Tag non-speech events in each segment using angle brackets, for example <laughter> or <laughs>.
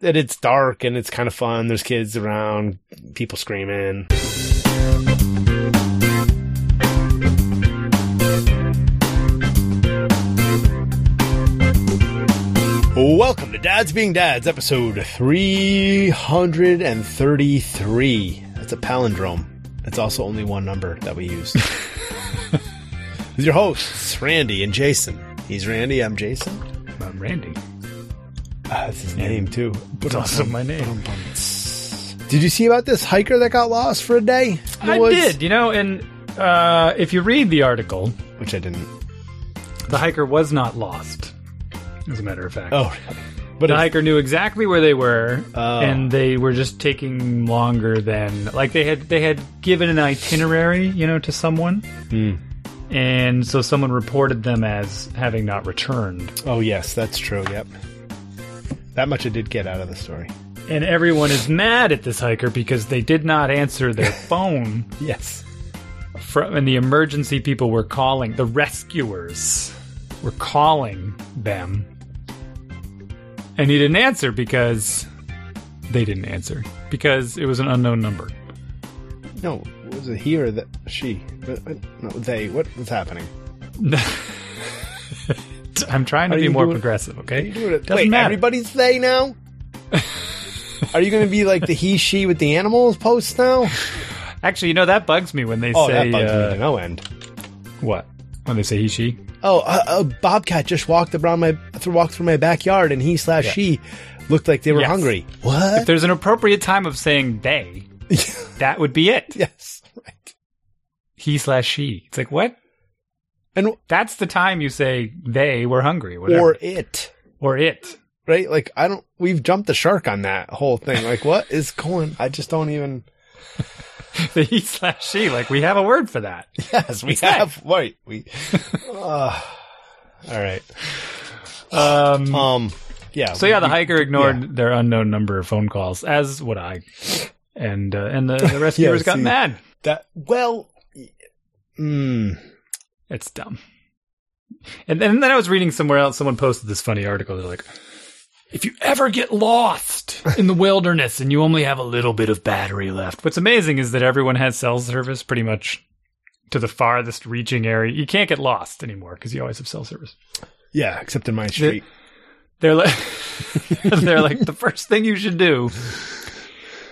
that it's dark and it's kind of fun. There's kids around, people screaming. Welcome to Dads Being Dads, episode 333. That's a palindrome. It's also only one number that we use. <laughs> With your hosts, Randy and Jason. He's Randy, I'm Jason. I'm Randy. Ah, that's his name too. It's also my name. Did you see about this hiker that got lost for a day? I woods? did, you know, and uh, if you read the article, Which I didn't. the hiker was not lost. As a matter of fact, Oh, but the it's- hiker knew exactly where they were, Oh. and they were just taking longer than like they had they had given an itinerary, you know, to someone, Hmm. and so someone reported them as having not returned, oh yes, that's true. Yep. That much I did get out of the story. and everyone is mad at this hiker because they did not answer their <laughs> phone. Yes. From, and the emergency people were calling the rescuers were calling them and he didn't answer because they didn't answer because it was an unknown number No, was it he or that she? Uh, uh, No, they. What was happening? <laughs> <laughs> i'm trying to Are be more doing- progressive okay doing doesn't Wait, matter everybody's they now. <laughs> Are you going to be like the he she with the animals posts now? actually you know that bugs me when they Oh, say that bugs uh, me to no end. what when they say he she Oh, a, a bobcat just walked around my walked through my backyard, and he slash Yeah. she looked like they were Yes. hungry. What? If there's an appropriate time of saying they <laughs> that would be it yes, right. he slash she it's like what And that's the time you say they were hungry whatever. or it, or it right? Like I don't. We've jumped the shark on that whole thing. Like what is going? I just don't even. <laughs> the he slash she. Like we have a word for that. Yes, we It's that. have. Wait, we. <laughs> uh, all right. Um, Um. Yeah. so yeah, the we- hiker ignored yeah. their unknown number of phone calls, as would I, and uh, and the, the <laughs> rescuers got see. mad. that. Well. Hmm. It's dumb. And, and then I was reading somewhere else. Someone posted this funny article. They're like, if you ever get lost in the wilderness and you only have a little bit of battery left, what's amazing is that everyone has cell service pretty much to the farthest reaching area. You can't get lost anymore because you always have cell service. Yeah, except in my street. They're like, <laughs> they're like, the first thing you should do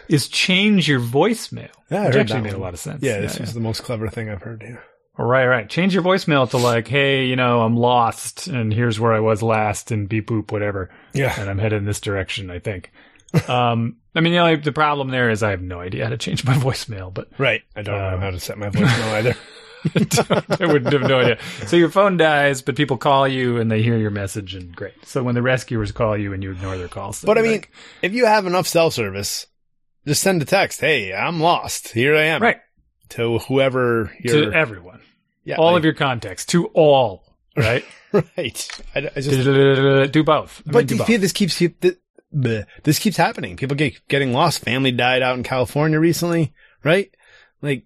is change your voicemail. Yeah, I which actually made one. a lot of sense. Yeah, this was the most clever thing I've heard. Yeah. Right, right. Change your voicemail to like, hey, you know, I'm lost and here's where I was last and beep boop, whatever. Yeah. And I'm headed in this direction, I think. <laughs> um, I mean, the only, the problem there is I have no idea how to change my <laughs> voicemail, but Right. I don't know Um, how to set my voicemail either. <laughs> I wouldn't have no idea. So your phone dies, but people call you and they hear your message and great. So when the rescuers call you and you ignore their calls. But I mean, like, if you have enough cell service, just send a text. Hey, I'm lost. Here I am. right. To whoever To you're. To everyone. Yeah, all of your contacts. To all. Right? <laughs> Right. I, I just. <laughs> do both. I But do do you both. feel this keeps this keeps happening? People get getting lost. Family died out in California recently, right? Like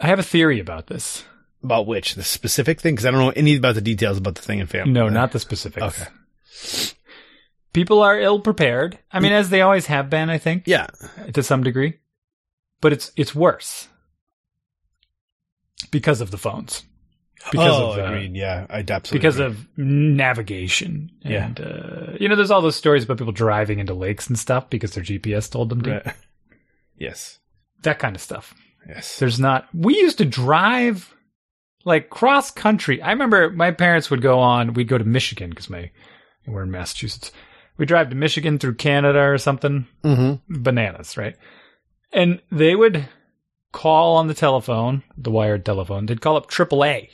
I have a theory about this. about which the specific thing? Because I don't know any about the details about the thing in family. No, not the specifics. Okay. People are ill prepared. I mean, as they always have been, I think, Yeah. to some degree. But it's it's worse because of the phones. Because oh, of uh, agreed. Yeah, I absolutely because agree. of navigation Yeah. uh, you know, there's all those stories about people driving into lakes and stuff because their GPS told them to. Right. <laughs> Yes. That kind of stuff. Yes. There's not. We used to drive like cross country. I remember my parents would go on. We'd go to Michigan because my we're in Massachusetts. We drive to Michigan through Canada or something. Mm-hmm. Bananas, right? And they would call on the telephone, the wired telephone. They'd call up AAA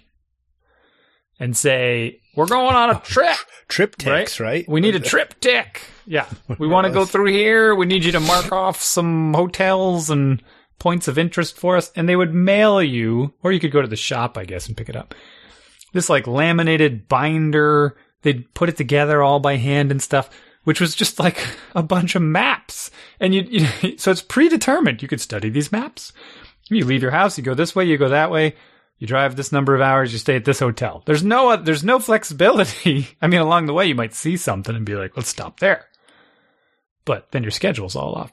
and say, "We're going on a oh, trip. TripTiks, right? We need a <laughs> TripTik. Yeah, we want to go through here. We need you to mark off some hotels and." points of interest for us, and they would mail you, or you could go to the shop, I guess, and pick it up. This like laminated binder. They'd put it together all by hand and stuff, which was just like <laughs> a bunch of maps. And you, you <laughs> so it's predetermined. You could study these maps. You leave your house, you go this way, you go that way. You drive this number of hours, you stay at this hotel. There's no, there's no flexibility. <laughs> I mean, along the way, you might see something and be like, let's stop there. but then your schedule's all off.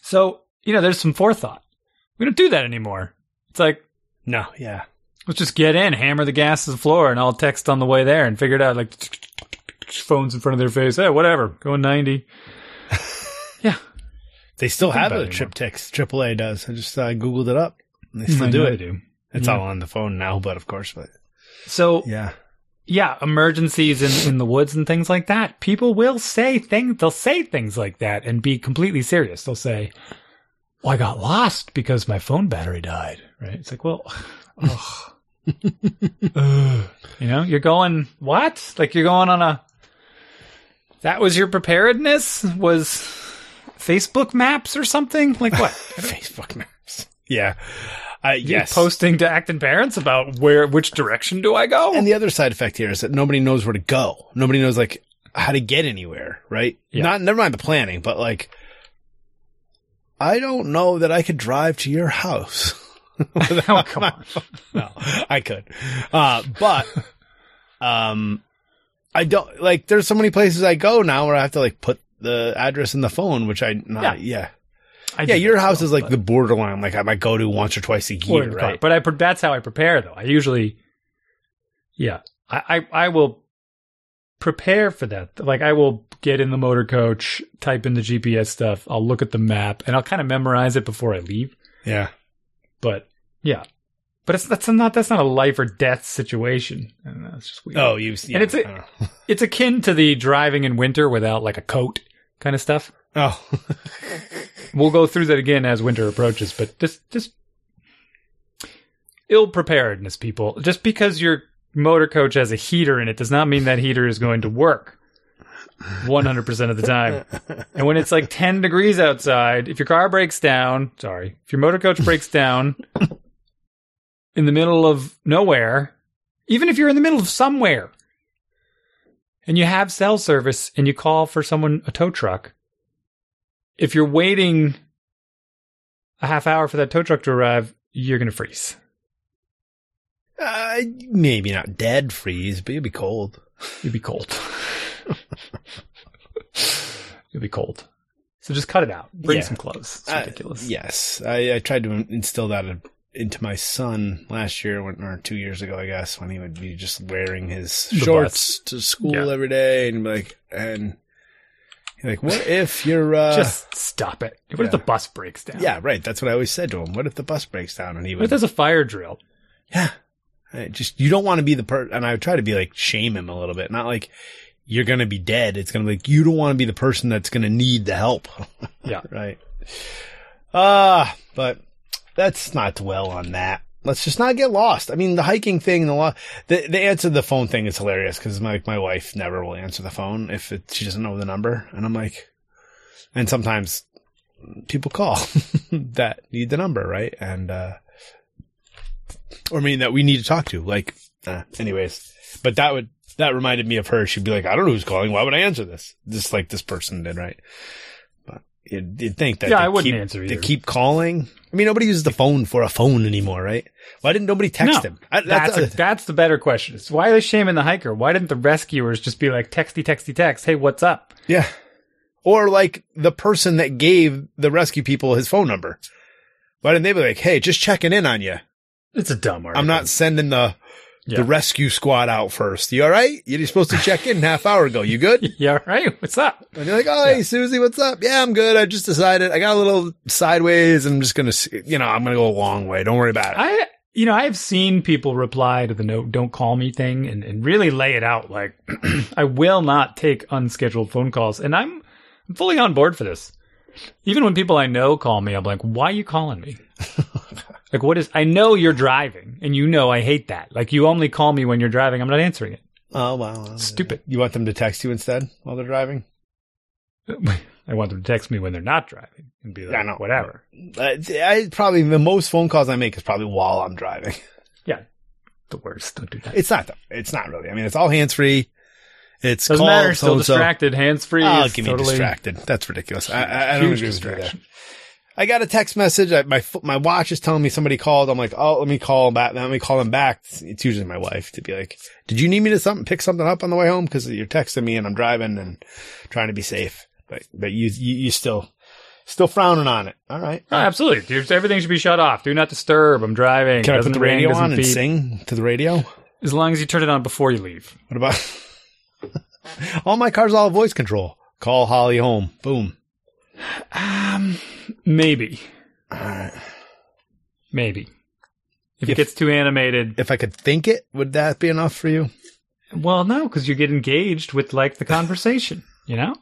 So, you know, there's some forethought. We don't do that anymore. It's like, No, yeah. let's just get in, hammer the gas to the floor, and I'll text on the way there and figure it out. Like, phones in front of their face. Hey, whatever. Going 90. <laughs> yeah. They still have a it TripTiks. AAA does. I just uh, googled it up. They mm. still I do it. do. It's Yeah. all on the phone now, but of course, but So, yeah. yeah, emergencies in, in the woods and things like that. People will say things, they'll say things like that and be completely serious. They'll say, well, I got lost because my phone battery died, right? It's like, well. <laughs> Ugh. <laughs> you know, you're going, what? Like you're going on a, that was your preparedness? Was Facebook maps or something? Like what? <laughs> Facebook maps. Yeah. I You're yes. posting to acting parents about where, which direction do I go? and the other side effect here is that nobody knows where to go. Nobody knows like how to get anywhere, right? Yeah. Not never mind the planning, but like I don't know that I could drive to your house. <laughs> <laughs> oh, come on. no, I could. Uh, but, um, I don't like, there's so many places I go now where I have to like put the address in the phone, which I, not, yeah. I Yeah. Your house still, is like the borderline. Like I might go to once or twice a year, the car. right? But I that's how I prepare though. I usually, yeah, I, I I will prepare for that. Like I will get in the motor coach, type in the GPS stuff. I'll look at the map, and I'll kind of memorize it before I leave. yeah. But yeah, but it's that's not that's not a life or death situation. Know, it's just weird. Oh, you, yeah, it's a- <laughs> it's akin to the driving in winter without like a coat kind of stuff. Oh, <laughs> We'll go through that again as winter approaches, but just just ill preparedness, people. Just because your motor coach has a heater in it does not mean that heater is going to work 100% of the time. And when it's like 10 degrees outside, if your car breaks down, sorry, if your motor coach breaks down <laughs> in the middle of nowhere, even if you're in the middle of somewhere and you have cell service and you call for someone, a tow truck, if you're waiting a half hour for that tow truck to arrive, you're going to freeze. uh, maybe not dead freeze, but you'll be cold. You'll be cold. <laughs> You'll be cold. So just cut it out. Bring Yeah. some clothes. It's Uh, ridiculous. yes, I, I tried to instill that into my son last year, when, or two years ago, I guess, when he would be just wearing his shorts to school Yeah. every day, and be like, and like, what if you're, uh, just stop it. What if the bus breaks down? yeah, right. That's what I always said to him. What if the bus breaks down? And he What if there's a fire drill? yeah, I just you don't want to be the per. And I would try to be like shame him a little bit, not like you're gonna be dead. It's gonna be like you don't want to be the person that's gonna need the help. Yeah. <laughs> right. Ah, but let's not dwell on that. Let's just not get lost. I mean, the hiking thing, the lo- the the answer to the phone thing is hilarious because my my wife never will answer the phone if it, she doesn't know the number, and I'm like, and sometimes people call <laughs> that need the number, right? And uh or mean that we need to talk to. Like, uh, anyways, but that would that reminded me of her. She'd be like, I don't know who's calling. Why would I answer this? Just like this person did, right? You'd, you'd think that Yeah, I wouldn't keep, answer They either. keep calling. I mean, nobody uses the phone for a phone anymore, right? Why didn't nobody text No, him? I, That's, that's, a, that's the better question. It's why are they shaming the hiker? Why didn't the rescuers just be like, texty, texty, text, hey, what's up? yeah. Or like the person that gave the rescue people his phone number. Why didn't they be like, hey, just checking in on you? It's a dumb article. I'm not sending the Yeah. the rescue squad out first. You all right? You're supposed to check in half hour ago. You good? <laughs> Yeah, right. What's up? And you're like, oh, hey, Susie, what's up? Yeah, I'm good. I just decided I got a little sideways. I'm just going to, you know, I'm going to go a long way. Don't worry about it. I, you know, I've seen people reply to the note, don't call me thing and, and really lay it out. Like, <clears throat> I will not take unscheduled phone calls. And I'm, I'm fully on board for this. Even when people I know call me, I'm like, why are you calling me? <laughs> like, what is, I know you're driving and you know I hate that. Like, you only call me when you're driving. I'm not answering it. oh, wow. Stupid. You want them to text you instead while they're driving? <laughs> I want them to text me when they're not driving and be like, Yeah, I know. whatever. Uh, I probably, the most phone calls I make is probably while I'm driving. <laughs> Yeah. The worst. Don't do that. It's not, the, it's not really. I mean, it's all hands free. It's Doesn't call matter. Still so-and-so. distracted, hands free. Oh, It's give me totally distracted. That's ridiculous. I, I, I don't huge agree with you there. distraction. I got a text message. I, my my watch is telling me somebody called. I'm like, oh, let me call them back. Let me call them back. It's usually my wife to be like, did you need me to something pick something up on the way home? Because you're texting me and I'm driving and trying to be safe. but, but you, you you still still frowning on it. All right. Oh, absolutely. Everything should be shut off. Do not disturb. I'm driving. Can I Doesn't put the radio on and beep. sing to the radio? As long as you turn it on before you leave. What about <laughs> all my cars all voice control? Call Holly home. Boom. Um, maybe. Right. Maybe. If, If- it gets too animated, If I could think it, would that be enough for you? well, no, because you get engaged with like the conversation. <laughs> You know,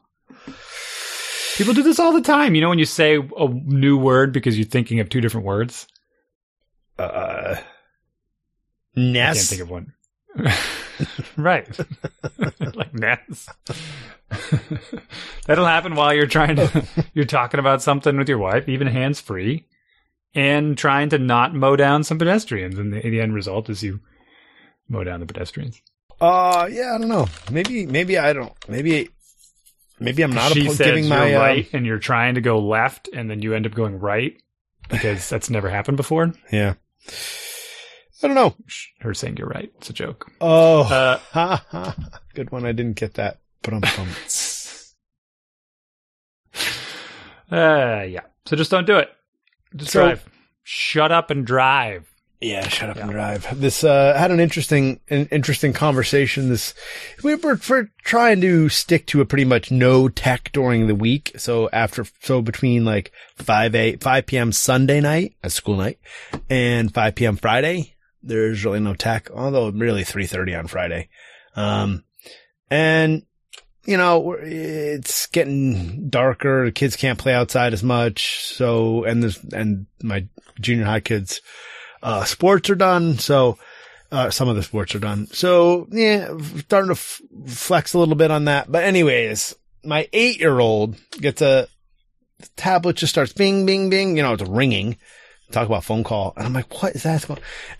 people do this all the time. You know, when you say a new word because you're thinking of two different words. Uh, I can't think of one. <laughs> right, <laughs> like Ness. That'll happen while you're trying to <laughs> you're talking about something with your wife, even hands free, and trying to not mow down some pedestrians. And the, the end result is you mow down the pedestrians. Uh, yeah, I don't know. Maybe, maybe I don't. Maybe, maybe I'm not she says giving my you're uh, right, and you're trying to go left, and then you end up going right because that's never happened before. Yeah. I don't know. Her saying you're right. It's a joke. Oh, Uh, ha, <laughs> ha. good one. I didn't get that. But I'm <laughs> Uh, yeah. So just don't do it. Just So- drive. Shut up and drive. Yeah, shut up and drive. This uh had an interesting an interesting conversation. This we were, we're trying to stick to a pretty much no tech during the week. So after so between like five a five p.m. Sunday night, a school night, and five p.m. Friday, there's really no tech. Although really three thirty on Friday, um, and you know it's getting darker. The kids can't play outside as much. So and there's and my junior high kids uh, sports are done. So, uh, some of the sports are done. So, yeah, starting to f- flex a little bit on that. But anyways, my eight year old gets a tablet just starts bing, bing, bing. You know, it's ringing. Talk about phone call. And I'm like, what is that?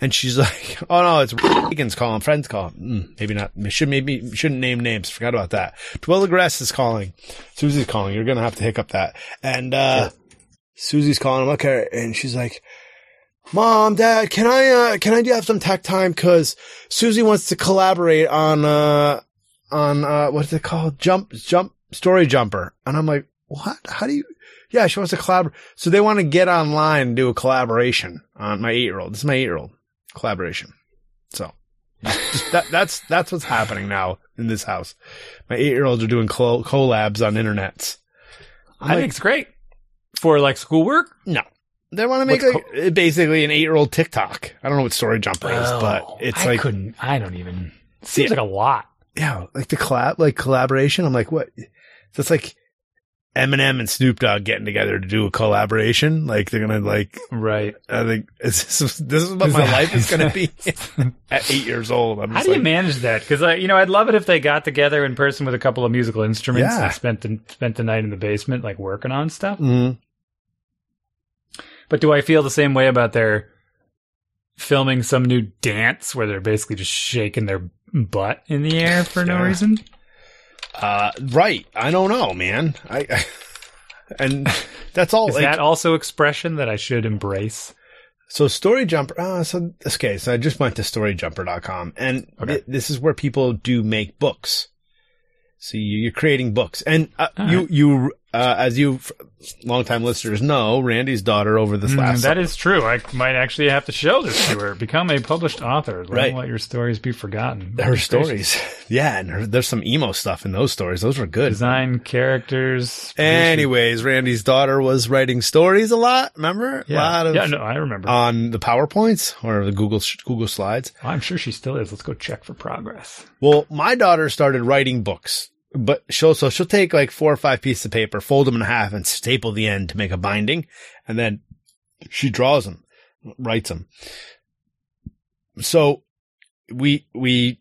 And she's <laughs> like, oh no, it's Reagan's calling, friend's calling. Mm, maybe not. Should maybe shouldn't name names. Forgot about that. Twilla Grass is calling. Susie's calling. You're going to have to hiccup that. And, uh, Susie's calling. I'm like, okay. And she's like, Mom, Dad, can I, uh, can I do have some tech time? Cause Susie wants to collaborate on, uh, on, uh, what's it called? Jump, jump, story jumper. And I'm like, what? How do you, yeah, she wants to collaborate. So they want to get online and do a collaboration on my eight year old. This is my eight year old collaboration. So that, that's, that's what's happening now in this house. My eight year olds are doing col- collabs on internets. I think it's great for like schoolwork. No. They want to make like, uh, basically an eight year old TikTok. I don't know what Story Jumper is, but it's Oh, I like, couldn't. I don't even. Seems Yeah. like a lot. yeah, like the collab, like collaboration. I'm like, what? So it's like Eminem and Snoop Dogg getting together to do a collaboration. Like they're going to like, Right. I think this, this is what my <laughs> life is going to be <laughs> at eight years old. I'm How do you manage that? Because uh, you know, I'd love it if they got together in person with a couple of musical instruments Yeah. and spent the, spent the night in the basement, like working on stuff. Mhm. But do I feel the same way about their filming some new dance where they're basically just shaking their butt in the air for no Yeah. reason? Uh, right. I don't know, man. I, I <laughs> and that's all. Is like, that also expression that I should embrace? So Story Jumper, uh, so, okay, so I just went to storyjumper.com and Okay. thi- this is where people do make books. So you- you're creating books and, uh, you, right. you, uh, as you longtime listeners know, Randy's daughter over this Mm, last, that is true. I might actually have to show this to her. Become a published author. Don't Right. let your stories be forgotten. her gracious. stories. Yeah. And her, there's some emo stuff in those stories. Those were good. Design characters. Anyways, Randy's daughter was writing stories a lot. Remember? Yeah. A lot of, yeah, no, I remember. on the PowerPoints or the Google, Google slides. I'm sure she still is. Let's go check for progress. Well, my daughter started writing books, but she'll, so she'll take like four or five pieces of paper, fold them in half and staple the end to make a binding. And then she draws them, writes them. So we, we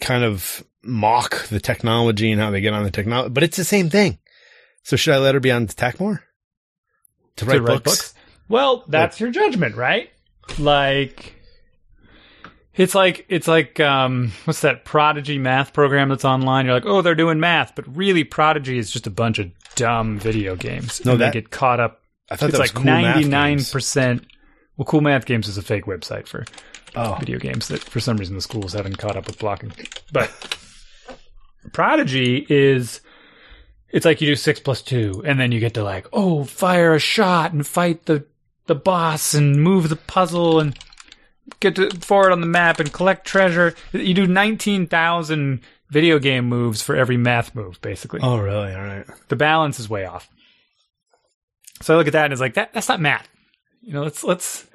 kind of mock the technology and how they get on the technology, but it's the same thing. So should I let her be on the tech more? To write, books? Well, that's your judgment, right? Like it's like it's like um what's that Prodigy math program that's online? You're like, "Oh, they're doing math," but really Prodigy is just a bunch of dumb video games. No, and that- they get caught up. I thought It's that like was cool math ninety nine percent. Well, Cool Math Games is a fake website for Oh, video games that for some reason the schools haven't caught up with blocking. But Prodigy is it's like you do six plus two, and then you get to like, oh, fire a shot and fight the the boss and move the puzzle and get to forward on the map and collect treasure. You do nineteen thousand video game moves for every math move, basically. Oh, really? All right. The balance is way off. So I look at that and it's like that that's not math. You know, let's let's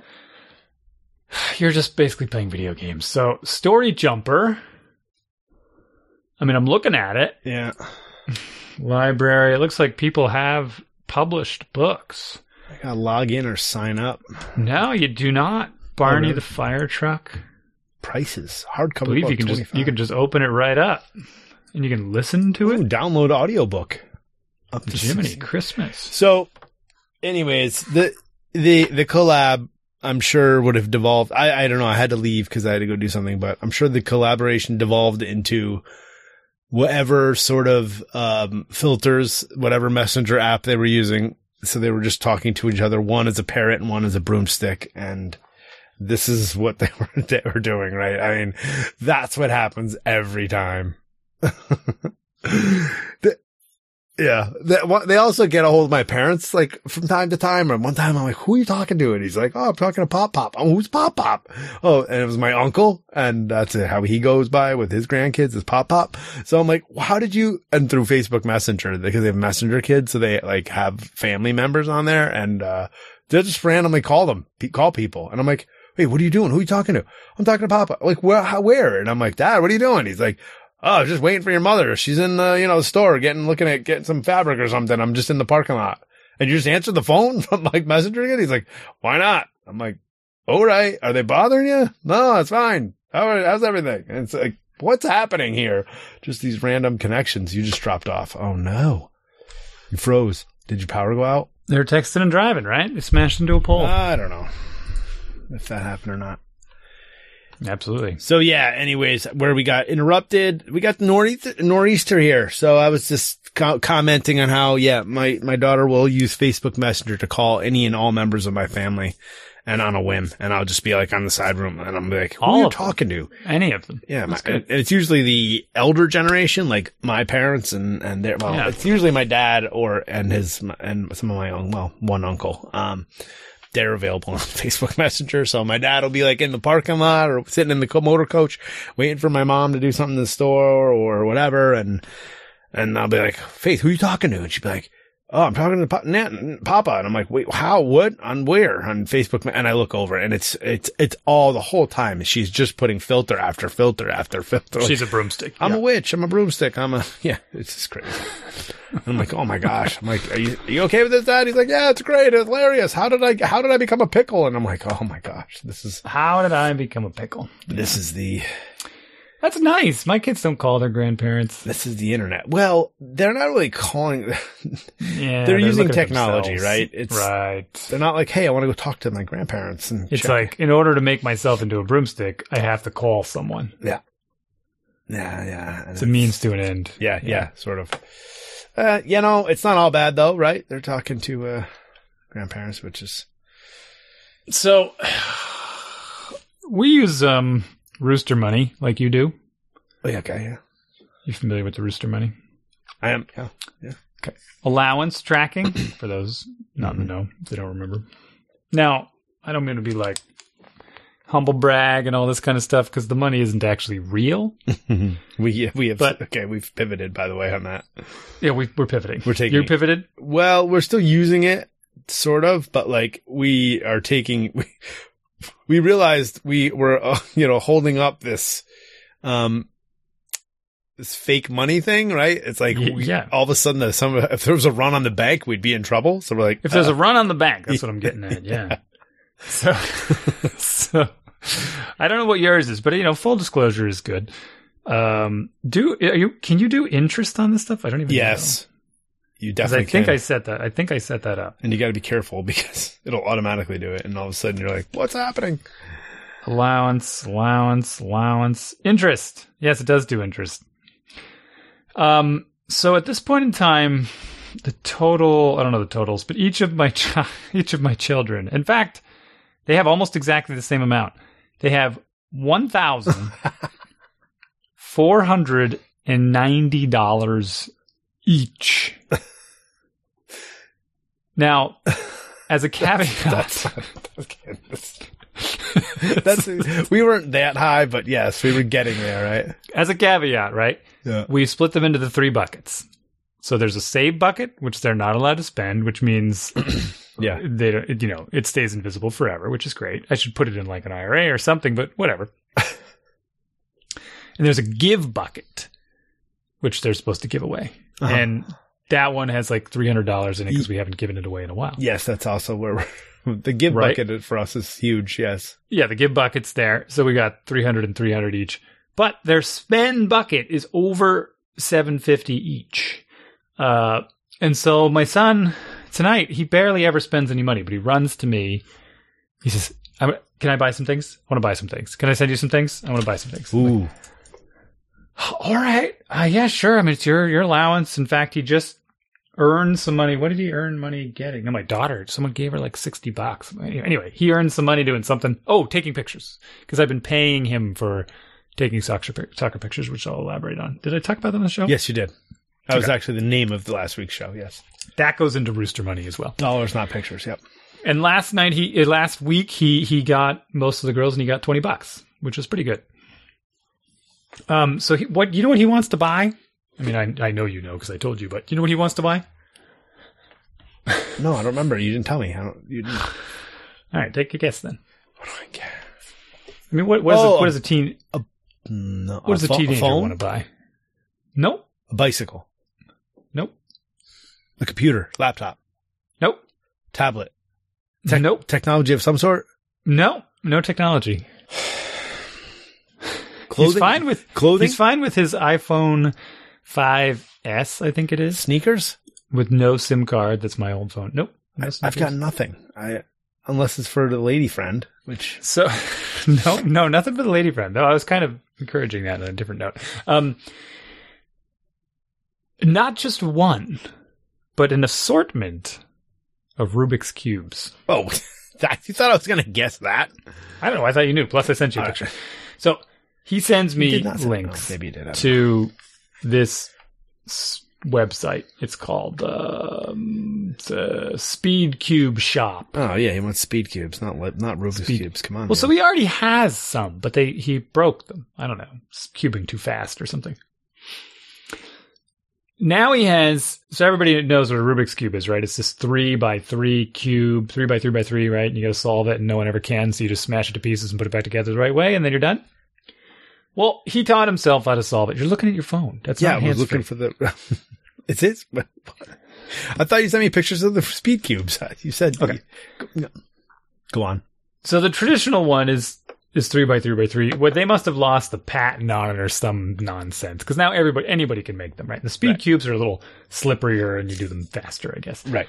<sighs> you're just basically playing video games. So Story Jumper. I mean, I'm looking at it. Yeah. <laughs> Library. It looks like people have published books. I gotta log in or sign up. No, you do not. Barney really? the fire truck. Prices. I Hardcover believe you can just you can just open it right up, and you can listen to Ooh, it. download audiobook. Up to Jiminy 60. Christmas. So, anyways, the the the collab, I'm sure would have devolved. I I don't know. I had to leave because I had to go do something, but I'm sure the collaboration devolved into whatever sort of um, filters, whatever messenger app they were using. So they were just talking to each other. One is a parrot and one is a broomstick, and this is what they were <laughs> they were doing, right? I mean, that's what happens every time. <laughs> The- yeah. They, what- they also get a hold of my parents like from time to time. And one time I'm like, who are you talking to? And he's like, oh, I'm talking to Pop Pop. Oh, who's Pop Pop? Oh, and it was my uncle. And that's how he goes by with his grandkids is Pop Pop. So I'm like, well, how did you, and through Facebook Messenger, because they have messenger kids. So they like have family members on there and, uh, they'll just randomly call them, call people. And I'm like, wait, what are you doing? Who are you talking to? I'm talking to Papa. Like, where, how, where? And I'm like, Dad, what are you doing? He's like, Oh, I was just waiting for your mother. She's in the, you know, the store getting, looking at getting some fabric or something. I'm just in the parking lot. And you just answered the phone <laughs> from like messaging it? He's like, why not? I'm like, all right. Are they bothering you? No, it's fine. How, how's everything? And it's like, what's happening here? Just these random connections. You just dropped off. Oh no. You froze. Did your power go out? They're texting and driving, right? They smashed into a pole. I don't know if that happened or not. Absolutely. So yeah, anyways, where we got interrupted, we got the nor'easter, nor'easter here. So I was just co- commenting on how, yeah, my, my daughter will use Facebook Messenger to call any and all members of my family and on a whim. And I'll just be like on the side room and I'm like, who All are you of them. talking to? Any of them. Yeah. My, and it's usually the elder generation, like my parents and, and their, well, Yeah. it's usually my dad or, and his, and some of my own, well, one uncle. Um, they're available on <laughs> Facebook Messenger. So my dad will be like in the parking lot or sitting in the motor coach waiting for my mom to do something in the store or whatever. And, and I'll be like, Faith, who are you talking to? And she'd be like, Oh, I'm talking to Pa- Nat- Papa. And I'm like, wait, how, what, on where? On Facebook. And I look over and it's, it's, it's all the whole time. She's just putting filter after filter after filter. She's a broomstick. I'm Yeah. a witch. I'm a broomstick. I'm a, <laughs> yeah, it's just crazy. And I'm like, oh my gosh. I'm like, are you, are you okay with this, dad? He's like, yeah, it's great. It's hilarious. How did I, how did I become a pickle? And I'm like, oh my gosh, this is, How did I become a pickle? this is the, That's nice. My kids don't call their grandparents. this is the internet. Well, they're not really calling, <laughs> Yeah, They're using looking at technology, right? It's- right. they're not like, hey, I want to go talk to my grandparents. And It's check." like in order to make myself into a broomstick, I have to call someone. yeah, yeah. yeah. It's a means to an end. Yeah, yeah, sort of. Uh, you know, it's not all bad though, right? They're talking to, uh, grandparents, which is, So we use um rooster money like you do. oh, yeah, okay, yeah. You familiar with the rooster money? I am, yeah. Yeah. Okay. Allowance tracking for those not in the know, they don't remember. Now, I don't mean to be like humble brag and all this kind of stuff because the money isn't actually real. <laughs> we we have But- okay, we've pivoted by the way on that. Yeah, we, we're pivoting. We're taking- You're pivoted. Well, we're still using it, sort of, but like we are taking <laughs> we we realized we were uh, <laughs> you know holding up this um this fake money thing, right? It's like we, yeah. all of a sudden the, some if there was a run on the bank, we'd be in trouble. So we're like, If there's uh, a run on the bank, that's what I'm getting at. Yeah. So, <laughs> so I don't know what yours is, but you know, full disclosure is good. Um, do are you can you do interest on this stuff? I don't even. yes, you definitely. I think can. I set that. I think I set that up. and you got to be careful <laughs> because it'll automatically do it, and all of a sudden you're like, what's happening? Allowance, allowance, allowance, interest. Yes, it does do interest. Um, so at this point in time, the total, I don't know the totals, but each of my, chi- <laughs> each of my children, in fact, they have almost exactly the same amount. They have $1,490 each. Now, as a caveat, <laughs> That's, that's, that's we weren't that high, but yes, we were getting there, right? as a caveat, right? Yeah. We split them into the three buckets. So there's a save bucket, which they're not allowed to spend, which means Yeah. they don't, you know, it stays invisible forever, which is great. I should put it in like an IRA or something, but whatever. <laughs> and there's a give bucket, which they're supposed to give away. Uh-huh. And that one has like $300 in it because we haven't given it away in a while. Yes, that's also where we're, <laughs> the give Right. bucket for us is huge. Yes. Yeah, the give bucket's there. So we got 300 and 300 each. But their spend bucket is over 750 each. Uh, and so my son tonight, he barely ever spends any money, but he runs to me. He says, can I buy some things? I want to buy some things. Can I send you some things? I want to buy some things. I'm like, Ooh. All right. Uh, yeah, sure. I mean, it's your, your allowance. In fact, he just earned some money. What did he earn money getting? No, my daughter, someone gave her like 60 bucks. Anyway, anyway, he earned some money doing something. Oh, taking pictures. Because I've been paying him for taking soccer, soccer pictures, which I'll elaborate on. Did I talk about that on the show? Yes, you did. That was actually the name of the last week's show. Yes. That goes into Rooster money as well. Dollars, not pictures. Yep. And last night, he, uh, last week, he, he got most of the girls and he got 20 bucks, which was pretty good. Um, so he, what, you know what he wants to buy? I mean, I, I know you know because I told you, but you know what he wants to buy? No, I don't remember. You didn't tell me. I don't. You didn't. All right, take a guess then. What do I guess? I mean, what what, is Oh, a, what does a teen No. what does a, pho- teenager phone? want to buy? Nope, A bicycle. Nope, A computer. Laptop. nope, Tablet. Tech- nope, Technology of some sort. no, no technology. <sighs> Clothing. He's fine with clothing. he's fine with his iPhone 5s, I think it is, Sneakers. with no SIM card. That's my old phone. Nope, no I've got nothing. I unless it's for the lady friend, which So, <laughs> no, no, nothing for the lady friend. Though I was kind of encouraging that on a different note. Um, not just one, but an assortment of Rubik's cubes. oh, <laughs> you thought I was gonna guess that. I don't know. I thought you knew. Plus, I sent you a picture. So he sends me links oh, maybe did. I don't know. to this website. It's called um, it's Speed Cube Shop. Oh yeah, he wants speed cubes, not not Rubik's Speed- cubes. Come on. Well, so he already has some, but they he broke them. I don't know, cubing too fast or something. Now he has so everybody knows what a Rubik's cube is, right? It's this three by three cube, three by three by three, right? And you got to solve it, and no one ever can, so you just smash it to pieces and put it back together the right way, and then you're done. Well, he taught himself how to solve it. You're looking at your phone. That's yeah, not I was looking for the. <laughs> it's his. I thought you sent me pictures of the speed cubes. <laughs> You said Okay. Go, go on. So the traditional one is is three by three by three. What they must have lost the patent on it or some nonsense because now everybody anybody can make them, right? The speed Right. cubes are a little slipperier and you do them faster, I guess. Right.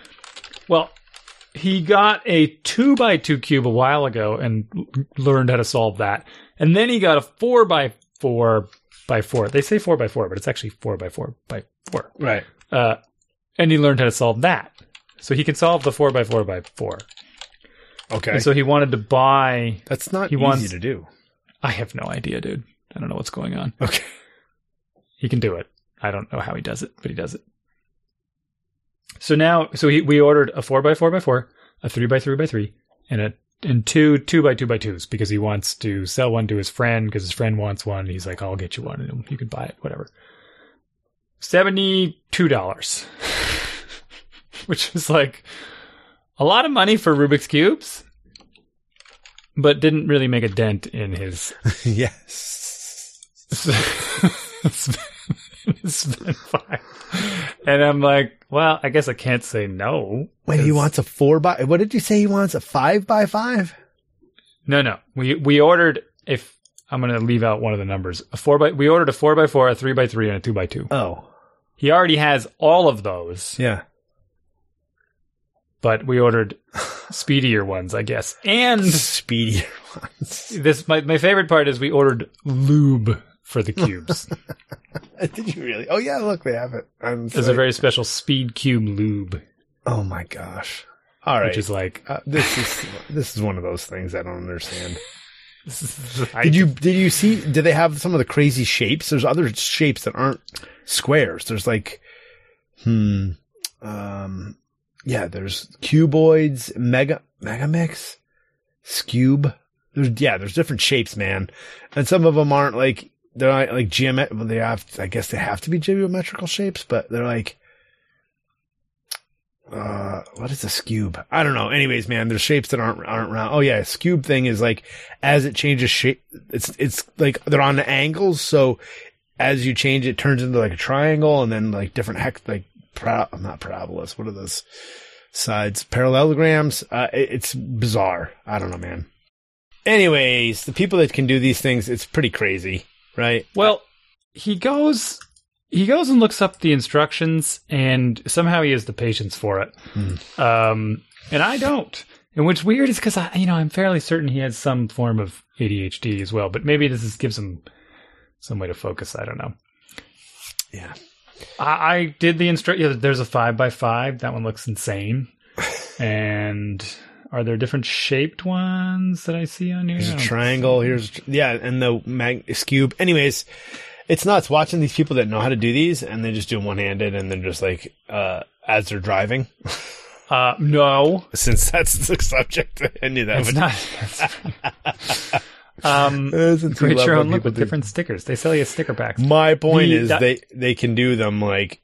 Well, he got a two by two cube a while ago and learned how to solve that, and then he got a four by four by four. They say four by four, but it's actually four by four by four. Right. Uh, and he learned how to solve that, so he can solve the four by four by four. Okay. And so he wanted to buy That's not he easy wants- to do. I have no idea, dude. I don't know what's going on. Okay. He can do it. I don't know how he does it, but he does it. So now, so he, we ordered a four by four by four, a three by three by three, and a and two two by two by twos because he wants to sell one to his friend because his friend wants one. He's like, I'll get you one, and you can buy it, whatever. Seventy two dollars, <laughs> which is like a lot of money for Rubik's cubes, but didn't really make a dent in his <laughs> yes. it's been, it's been five. And I'm like, well, I guess I can't say no. Wait, he wants a four by. What did you say? He wants a five by five. No, no. We we ordered if I'm gonna leave out one of the numbers. A four by we ordered a four by four, a three by three, and a two by two. Oh, He already has all of those, yeah. But we ordered speedier ones, I guess. And <laughs> Speedier ones. this my my favorite part is we ordered lube for the cubes. <laughs> Did you really? Oh yeah. Look, they have it. I'm There's a very special speed cube lube, Oh my gosh. All right. which is like uh, this is this is one of those things I don't understand. <laughs> I- Did you did you see? Did they have some of the crazy shapes? There's other shapes that aren't squares. There's like, hmm, um, yeah, there's cuboids, mega, mega mix, Skewb. There's, yeah, there's different shapes, man. And some of them aren't like, they're not like geomet, well, they have, I guess they have to be geometrical shapes, but they're like, uh, what is a Skewb? I don't know. Anyways, man, there's shapes that aren't, aren't round. Oh yeah, Skewb thing is like, as it changes shape, it's, it's like they're on the angles. So as you change it, turns into like a triangle and then like different hex, like, para- not parabolas. What are those sides? Parallelograms. Uh, it, it's bizarre. I don't know, man. Anyways, the people that can do these things, it's pretty crazy, right? Well, he goes he goes and looks up the instructions and somehow he has the patience for it. Um and I don't. And what's weird is cuz I you know, I'm fairly certain he has some form of ADHD as well, but maybe this is, gives him some way to focus, I don't know. Yeah. I, I did the instru yeah, there's a 5 by 5 That one looks insane. <laughs> and are there different shaped ones that I see on here? Here's a triangle. Here's yeah, and the mag cube. Anyways, it's nuts watching these people that know how to do these, and they just do them one handed, and they're just like uh as they're driving. Uh no. <laughs> Since that's the subject, I knew that It's would. not. <laughs> um, <laughs> create your own look with different stickers. They sell you sticker packs. My point The- is that- they they can do them like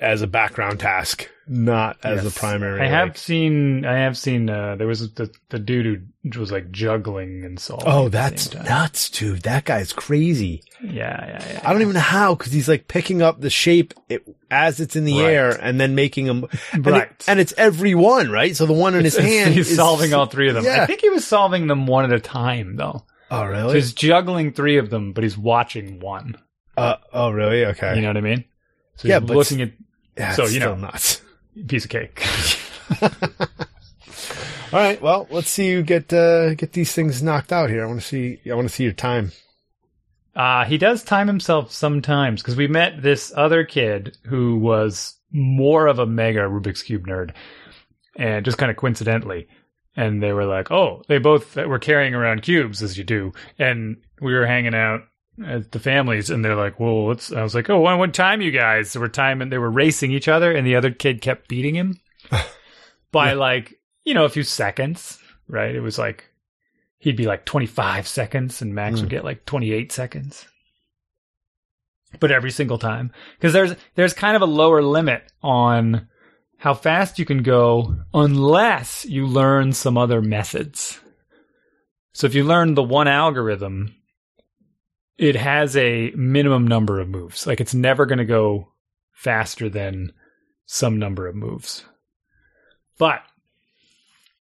as a background task, not as Yes. a primary. I have like- seen. I have seen. Uh, there was the the dude who was like juggling and solving. Oh, at that's nuts, dude. That guy's crazy. Yeah, yeah, yeah. I don't even know how because he's like picking up the shape it, as it's in the Right. air and then making them. And, it- Right. and it's every one, right? So the one in his <laughs> hand, He's is- solving all three of them. Yeah. I think he was solving them one at a time, though. Oh, So really? he's juggling three of them, but he's watching one. uh, oh, really? Okay. You know what I mean? So Yeah, he's but- looking at Yeah, so, you know. nuts. <laughs> piece of cake. <laughs> <laughs> All right. Well, let's see you get uh, get these things knocked out here. I want to see. I want to see your time. Uh, he does time himself sometimes because we met this other kid who was more of a mega Rubik's Cube nerd and just kind of coincidentally. And they were like, oh, they both were carrying around cubes as you do. And we were hanging out the families and they're like, well, what's, I was like, oh, what, what time you guys? We're timing, they were racing each other and the other kid kept beating him <laughs> by like, you know, a few seconds, right? It was like, he'd be like 25 seconds and Max would Mm. get like 28 seconds. But every single time. Because there's there's kind of a lower limit on how fast you can go unless you learn some other methods. So if you learn the one algorithm, it has a minimum number of moves. Like it's never going to go faster than some number of moves. But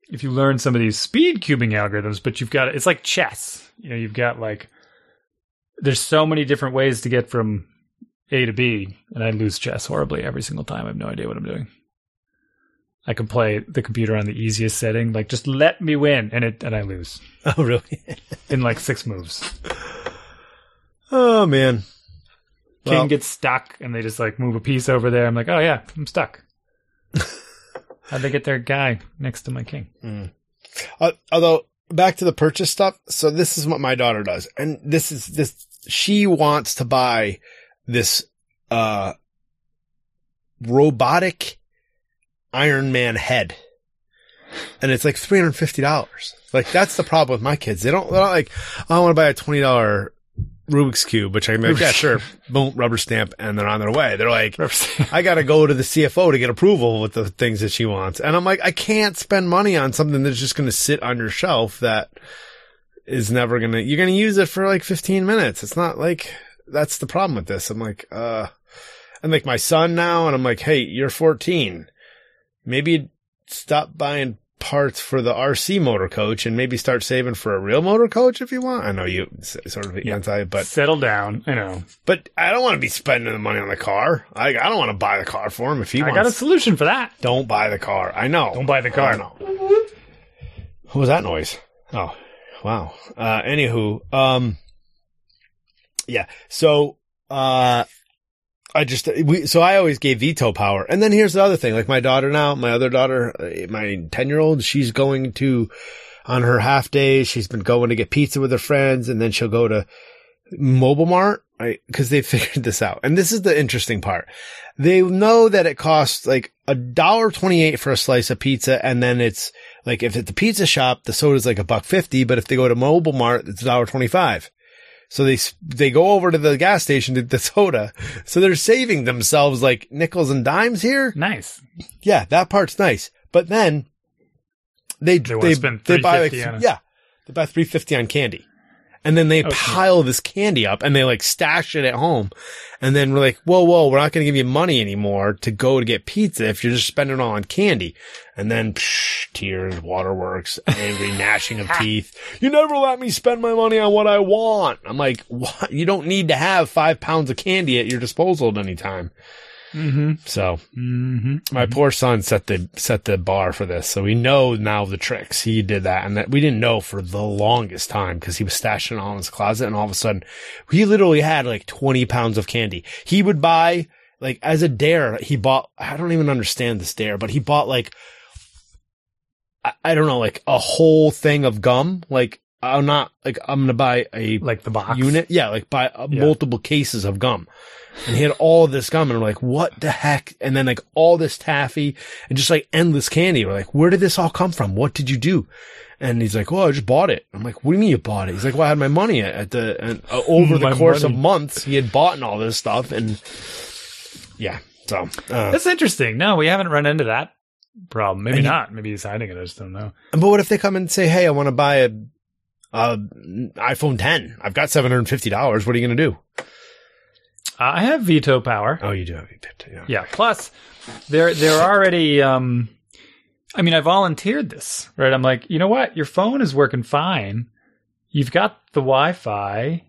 if you learn some of these speed cubing algorithms, but you've got it's like chess. You know, you've got like there's so many different ways to get from A to B, and I lose chess horribly every single time. I have no idea what I'm doing. I can play the computer on the easiest setting, like just let me win, and it and I lose <laughs> Oh, really? in like six moves. <laughs> oh man. King Well- gets stuck, and they just like move a piece over there. I'm like, oh yeah, I'm stuck. <laughs> How'd they get their guy next to my king? Uh, although back to the purchase stuff. So this is what my daughter does. And this is this, she wants to buy this, uh, robotic Iron Man head. And it's like $350. Like that's the problem with my kids. They don't, they're not like, oh, I want to buy a $20 Rubik's Cube, which I can be like, yeah, sure. Boom, rubber stamp. And they're on their way. They're like, I got to go to the CFO to get approval with the things that she wants. And I'm like, I can't spend money on something that's just going to sit on your shelf that is never going to, you're going to use it for like 15 minutes. It's not like, that's the problem with this. I'm like, uh, and like my son now, and I'm like, hey, you're 14. Maybe stop buying parts for the RC motor coach and maybe start saving for a real motor coach if you want. I know you sort of anti, but settle down. I know. but I don't want to be spending the money on the car. I, I don't want to buy the car for him if he I wants. got a solution for that. Don't buy the car. I know. Don't buy the car. I know. What was that noise? Oh, wow. Uh, anywho, um, yeah. So, uh, I just, we, so I always gave veto power. And then here's the other thing. Like my daughter now, my other daughter, uh, my 10 year old, she's going to, on her half days, she's been going to get pizza with her friends and then she'll go to Mobile Mart right? Because they <laughs> figured this out. And this is the interesting part. They know that it costs like a dollar twenty-eight for a slice of pizza. And then it's like, if at the pizza shop, the soda's like a buck fifty, but if they go to Mobile Mart, it's a dollar twenty-five. So they, they go over to the gas station to the soda. So they're saving themselves like nickels and dimes here. Nice. Yeah, that part's nice. But then they They they, they buy like $3.50 on it. yeah, they buy three fifty on candy, and then they oh, Okay. pile this candy up and they like stash it at home, and then we're like, whoa, whoa, we're not going to give you money anymore to go to get pizza if you're just spending it all on candy, and then psh, tears, waterworks, angry <laughs> gnashing of teeth. You never let me spend my money on what I want. I'm like, what? You don't need to have five pounds of candy at your disposal at any time. Mm-hmm. So Mm-hmm. my poor son set the set the bar for this, so we know now the tricks. He did that, and that we didn't know for the longest time because he was stashing it all in his closet, and all of a sudden, he literally had like twenty pounds of candy. He would buy like as a dare. He bought. I don't even understand this dare, but he bought like I, I don't know, like a whole thing of gum. Like I'm not like I'm gonna buy a Like the box. unit. Yeah, like buy uh, Yeah. multiple cases of gum. And he had all this gum and we're like, what the heck? And then like all this taffy and just like endless candy. We're like, where did this all come from? What did you do? And he's like, well, I just bought it. I'm like, what do you mean you bought it? He's like, well, I had my money at, the, and uh, <laughs> over the course money. of months, he had bought all this stuff. And yeah, so, uh, That's interesting. No, we haven't run into that problem. Maybe not. Maybe he's hiding it. I just don't know. but what if they come and say, hey, I want to buy a, a iPhone 10. I've got $750. What are you going to do? I have veto power. Oh, you do have veto. yeah. Yeah. Plus, they're they're already. Um, I mean, I volunteered this, right? I'm like, you know what? Your phone is working fine. You've got the Wi-Fi.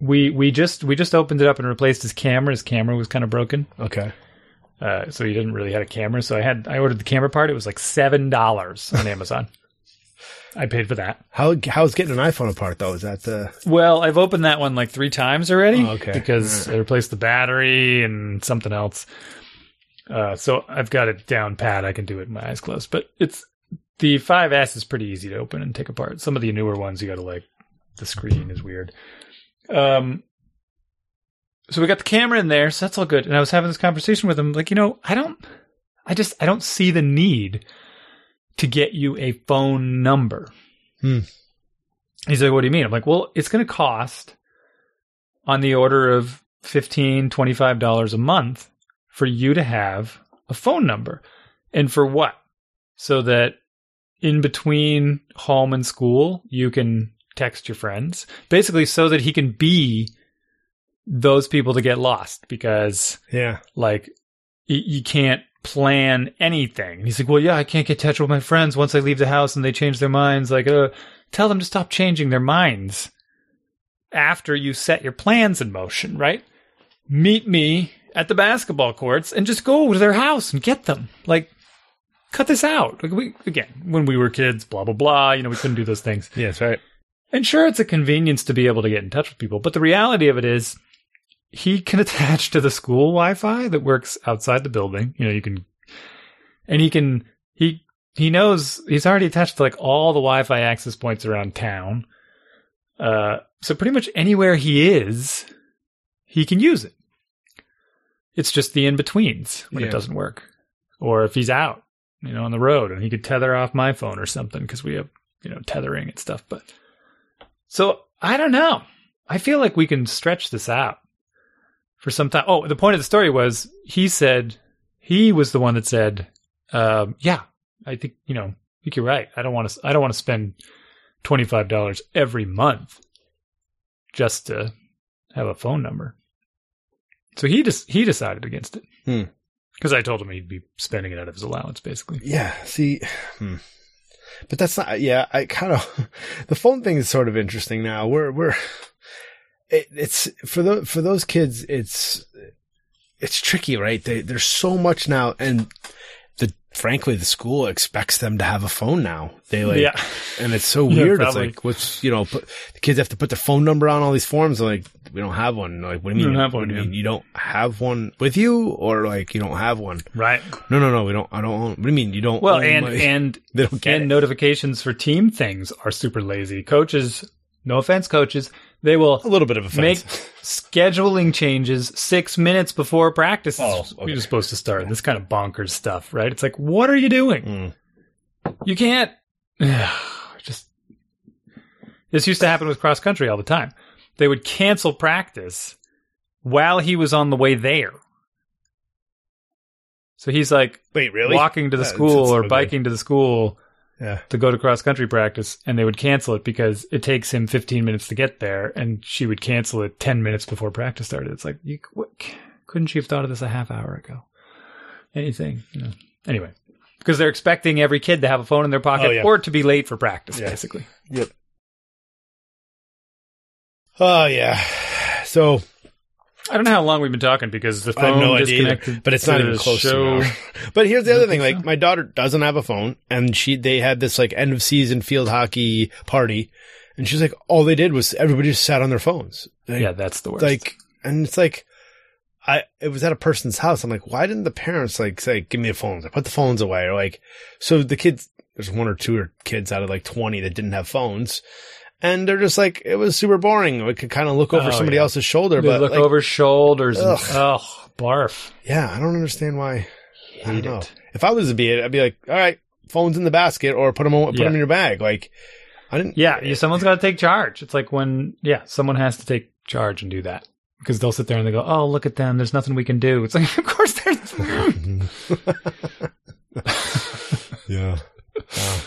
We we just we just opened it up and replaced his camera. His camera was kind of broken, Okay. uh, so he didn't really have a camera. So I had I ordered the camera part. It was like seven dollars on <laughs> Amazon. I paid for that. How, how's getting an iPhone apart though? Is that the, Well, I've opened that one like three times already. Oh, okay. Because I replaced the battery and something else. Uh, so I've got it down pat. I can do it with my eyes closed. But it's the 5S is pretty easy to open and take apart. Some of the newer ones you got to like the screen is weird. Um. So we got the camera in there, so that's all good. And I was having this conversation with him, like, you know, I don't, I just, I don't see the need to get you a phone number. Hmm. He's like, what do you mean? I'm like, well, it's going to cost on the order of $15, $25 a month for you to have a phone number. And for what? So that in between home and school, you can text your friends. Basically, so that he can be those people to get lost because yeah. like y- you can't plan anything. And he's like, well, yeah, I can't get in touch with my friends once I leave the house and they change their minds. Like, uh, tell them to stop changing their minds after you set your plans in motion, right? Meet me at the basketball courts and just go to their house and get them. Like, cut this out. Like we again, when we were kids, blah blah blah. You know, we couldn't do those things. yes, right. And sure, it's a convenience to be able to get in touch with people, but the reality of it is he can <laughs> attach to the school Wi-Fi that works outside the building. You know, you can, and he can, he, he knows he's already attached to like all the Wi-Fi access points around town. Uh, so pretty much anywhere he is, he can use it. It's just the in-betweens when Yeah. it doesn't work. Or if he's out, you know, on the road and he could tether off my phone or something because we have, you know, tethering and stuff. But so I don't know. I feel like we can stretch this out for some time. Oh, the point of the story was he said he was the one that said, um, "Yeah, I think you know, I think you're right. I don't want to. I don't want to spend twenty five dollars every month just to have a phone number." So he just he decided against it Hmm. because I told him he'd be spending it out of his allowance, basically. Yeah. See, hmm. but that's not. Yeah, I kind of <laughs> the phone thing is sort of interesting now. We're we're it, it's for the for those kids. It's it's tricky, right? They, there's so much now, and the frankly, the school expects them to have a phone now. They like, yeah, and it's so <laughs> Yeah, weird. it's like, what's you know, put, the kids have to put their phone number on all these forms. They're like, we don't have one. Like, what do you mean? don't have one, you yeah. mean? You don't have one with you, or like you don't have one? right. No, no, no. We don't. I don't. Own, what do you mean? You don't? Well, and my- and <laughs> they don't get and it. notifications for team things are super lazy. Coaches no offense, coaches, they will A little bit of make scheduling changes six minutes before practice Oh, okay. you're supposed to start. This kind of bonkers stuff, right? It's like, what are you doing? Mm. You can't <sighs> just. This used to happen with cross country all the time. They would cancel practice while he was on the way there. So he's like Wait, really? walking to the That- school or good. biking to the school Yeah. to go to cross country practice, and they would cancel it because it takes him 15 minutes to get there, and she would cancel it 10 minutes before practice started. It's like, you, what, couldn't you have thought of this a half hour ago? Anything, you know. Anyway, because they're expecting every kid to have a phone in their pocket Oh, yeah. or to be late for practice, Yeah. basically. Yep. Oh yeah. So I don't know how long we've been talking because the I have phone no idea, either, disconnected. but it's not even close show. to an hour. But here's the other thing: like so? my daughter doesn't have a phone, and she they had this like end of season field hockey party, and she's like, all they did was everybody just sat on their phones. Like, Yeah, that's the worst. like, and it's like, I it was at a person's house. I'm like, why didn't the parents like say, give me the phones, or put the phones away, or like, so the kids. There's one or two kids out of like 20 that didn't have phones. And they're just like, it was super boring. We could kind of look over Oh, somebody yeah. else's shoulder, they but look like, over shoulders and, Ugh. oh, barf. yeah, I don't understand why. I don't Hate know. it. If I was to be it, I'd be like, all right, phones in the basket or put them put Yeah. them in your bag. Like, I didn't. Yeah, someone's got to take charge. It's like when, yeah, someone has to take charge and do that because they'll sit there and they go, "Oh, look at them. There's nothing we can do." It's like, <laughs> of course there's. <laughs> <laughs> yeah. Uh,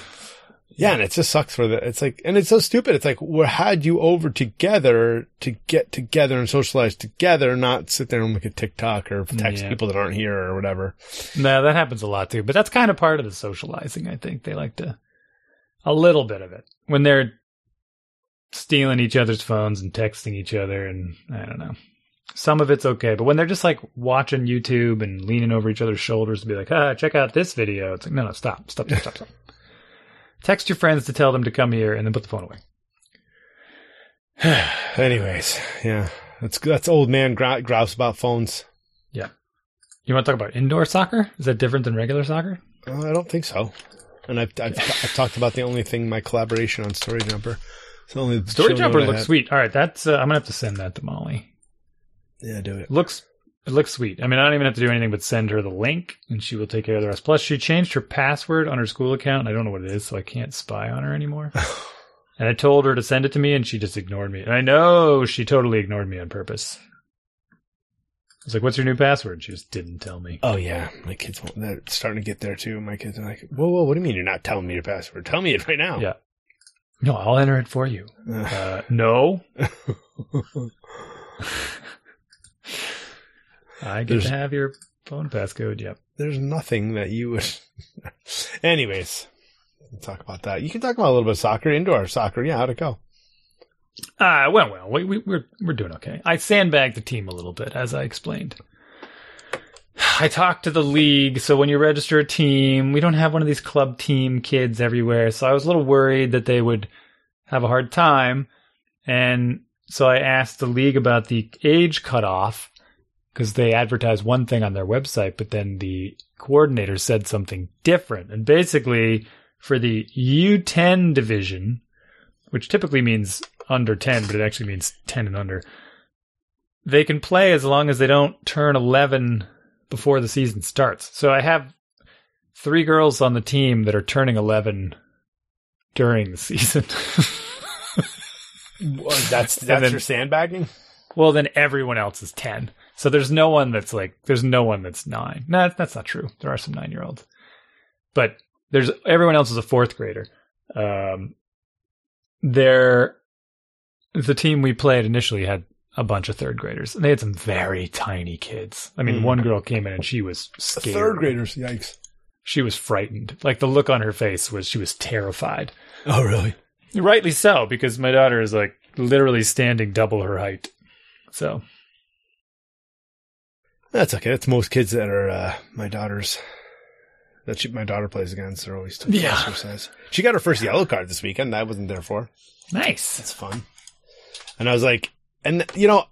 yeah, and it just sucks for the. It's like, and it's so stupid. It's like we had you over together to get together and socialize together, not sit there and look at TikTok or text Yeah. people that aren't here or whatever. no, that happens a lot too. But that's kind of part of the socializing. I think they like to a little bit of it when they're stealing each other's phones and texting each other, and I don't know. Some of it's okay, but when they're just like watching YouTube and leaning over each other's shoulders to be like, "Ah, check out this video," it's like, no, no, stop, stop, stop, stop, stop. Text your friends to tell them to come here, and then put the phone away. <sighs> Anyways, yeah, that's that's old man grouse about phones. Yeah, you want to talk about indoor soccer? Is that different than regular soccer? Uh, I don't think so. And I've, I've, I've talked about the only thing my collaboration on StoryJumper. It's only StoryJumper looks sweet. All right, that's uh, I'm gonna have to send that to Molly. Yeah, do it. It looks it looks sweet. I mean, I don't even have to do anything but send her the link, and she will take care of the rest. Plus, she changed her password on her school account. And I don't know what it is, so I can't spy on her anymore. <sighs> and I told her to send it to me, and she just ignored me. And I know she totally ignored me on purpose. I was like, "What's your new password?" She just didn't tell me. Oh yeah, my kids won't- they're starting to get there too. My kids are like, "Whoa, whoa, what do you mean you're not telling me your password? Tell me it right now." Yeah. No, I'll enter it for you. <sighs> Uh, no, <laughs> <laughs> I get There's- to have your phone passcode. Yep. there's nothing that you would. <laughs> Anyways, we'll talk about that. You can talk about a little bit of soccer, indoor soccer. Yeah, how'd it go? Uh, well, well, we, we, we're we're doing okay. I sandbagged the team a little bit, as I explained. I talked to the league, so when you register a team, we don't have one of these club team kids everywhere. So I was a little worried that they would have a hard time, and so I asked the league about the age cutoff because they advertise one thing on their website, but then the coordinator said something different. And basically, for the U10 division, which typically means under 10, but it actually means 10 and under. They can play as long as they don't turn 11 before the season starts. So I have three girls on the team that are turning 11 during the season. <laughs> That's <laughs> that's then- your sandbagging. well, then everyone else is 10. So there's no one that's like, there's no one that's nine. No, that's not true. There are some nine year olds, but there's everyone else is a fourth grader. Um, there, the team we played initially had a bunch of third graders, and they had some very tiny kids. I mean, Mm. one girl came in and she was scared. Third graders, yikes! She was frightened. Like the look on her face was she was terrified. Oh really? Rightly so, because my daughter is like literally standing double her height. So That's okay. That's most kids that are uh, my daughter's. That she, my daughter plays against. They're always Yeah. her size. She got her first yellow card this weekend. I wasn't there for. nice. That's fun. And I was like, and you know,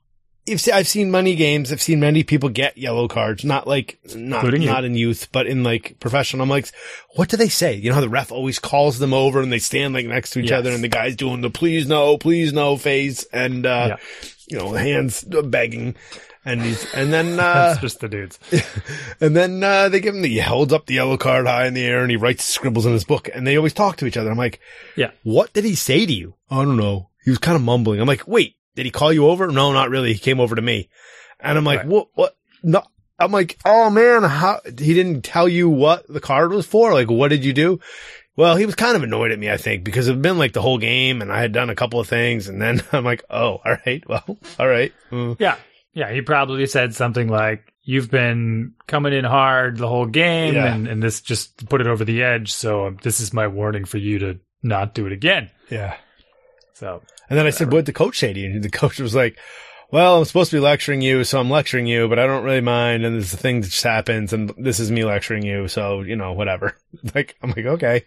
I've I've seen many games. I've seen many people get yellow cards, not like not not in youth, but in like professional. I'm like, what do they say? You know how the ref always calls them over and they stand like next to each Yes. other, and the guy's doing the please no, please no face, and uh, Yeah. you know hands begging, and he's and then <laughs> uh, That's just the dudes. <laughs> and then uh, they give him the he holds up the yellow card high in the air and he writes scribbles in his book, and they always talk to each other. I'm like, Yeah. what did he say to you? I don't know. He was kind of mumbling. I'm like, wait, did he call you over? No, not really. He came over to me. And I'm like, Right. what, what? No, I'm like, oh man, how, he didn't tell you what the card was for? Like, what did you do? Well, he was kind of annoyed at me, I think, because it had been like the whole game and I had done a couple of things. And then <laughs> I'm like, oh, all right. Well, all right. Mm. Yeah. Yeah. He probably said something like, You've been coming in hard the whole game, Yeah. and, and this just put it over the edge. So um, this is my warning for you to not do it again. Yeah. So And then I said, what did the coach say to you? And the coach was like, well, I'm supposed to be lecturing you, so I'm lecturing you, but I don't really mind. And there's a thing that just happens and this is me lecturing you. So, you know, whatever. <laughs> Like, I'm like, okay.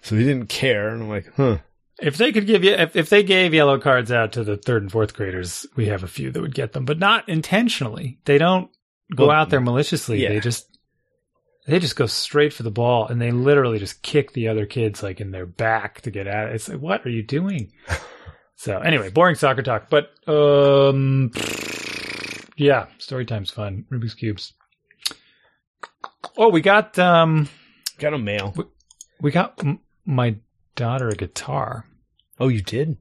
So he didn't care. And I'm like, huh. If they could give you, if, if they gave yellow cards out to the third and fourth graders, we have a few that would get them, but not intentionally. They don't go Well, out there maliciously. yeah. They just, they just go straight for the ball and they literally just kick the other kids like in their back to get at it. It's like, what are you doing? <laughs> so anyway, boring soccer talk, but, um, yeah, story time's fun. Rubik's cubes. Oh, we got, um, Got a mail. we got m- my daughter a guitar. Oh, you did?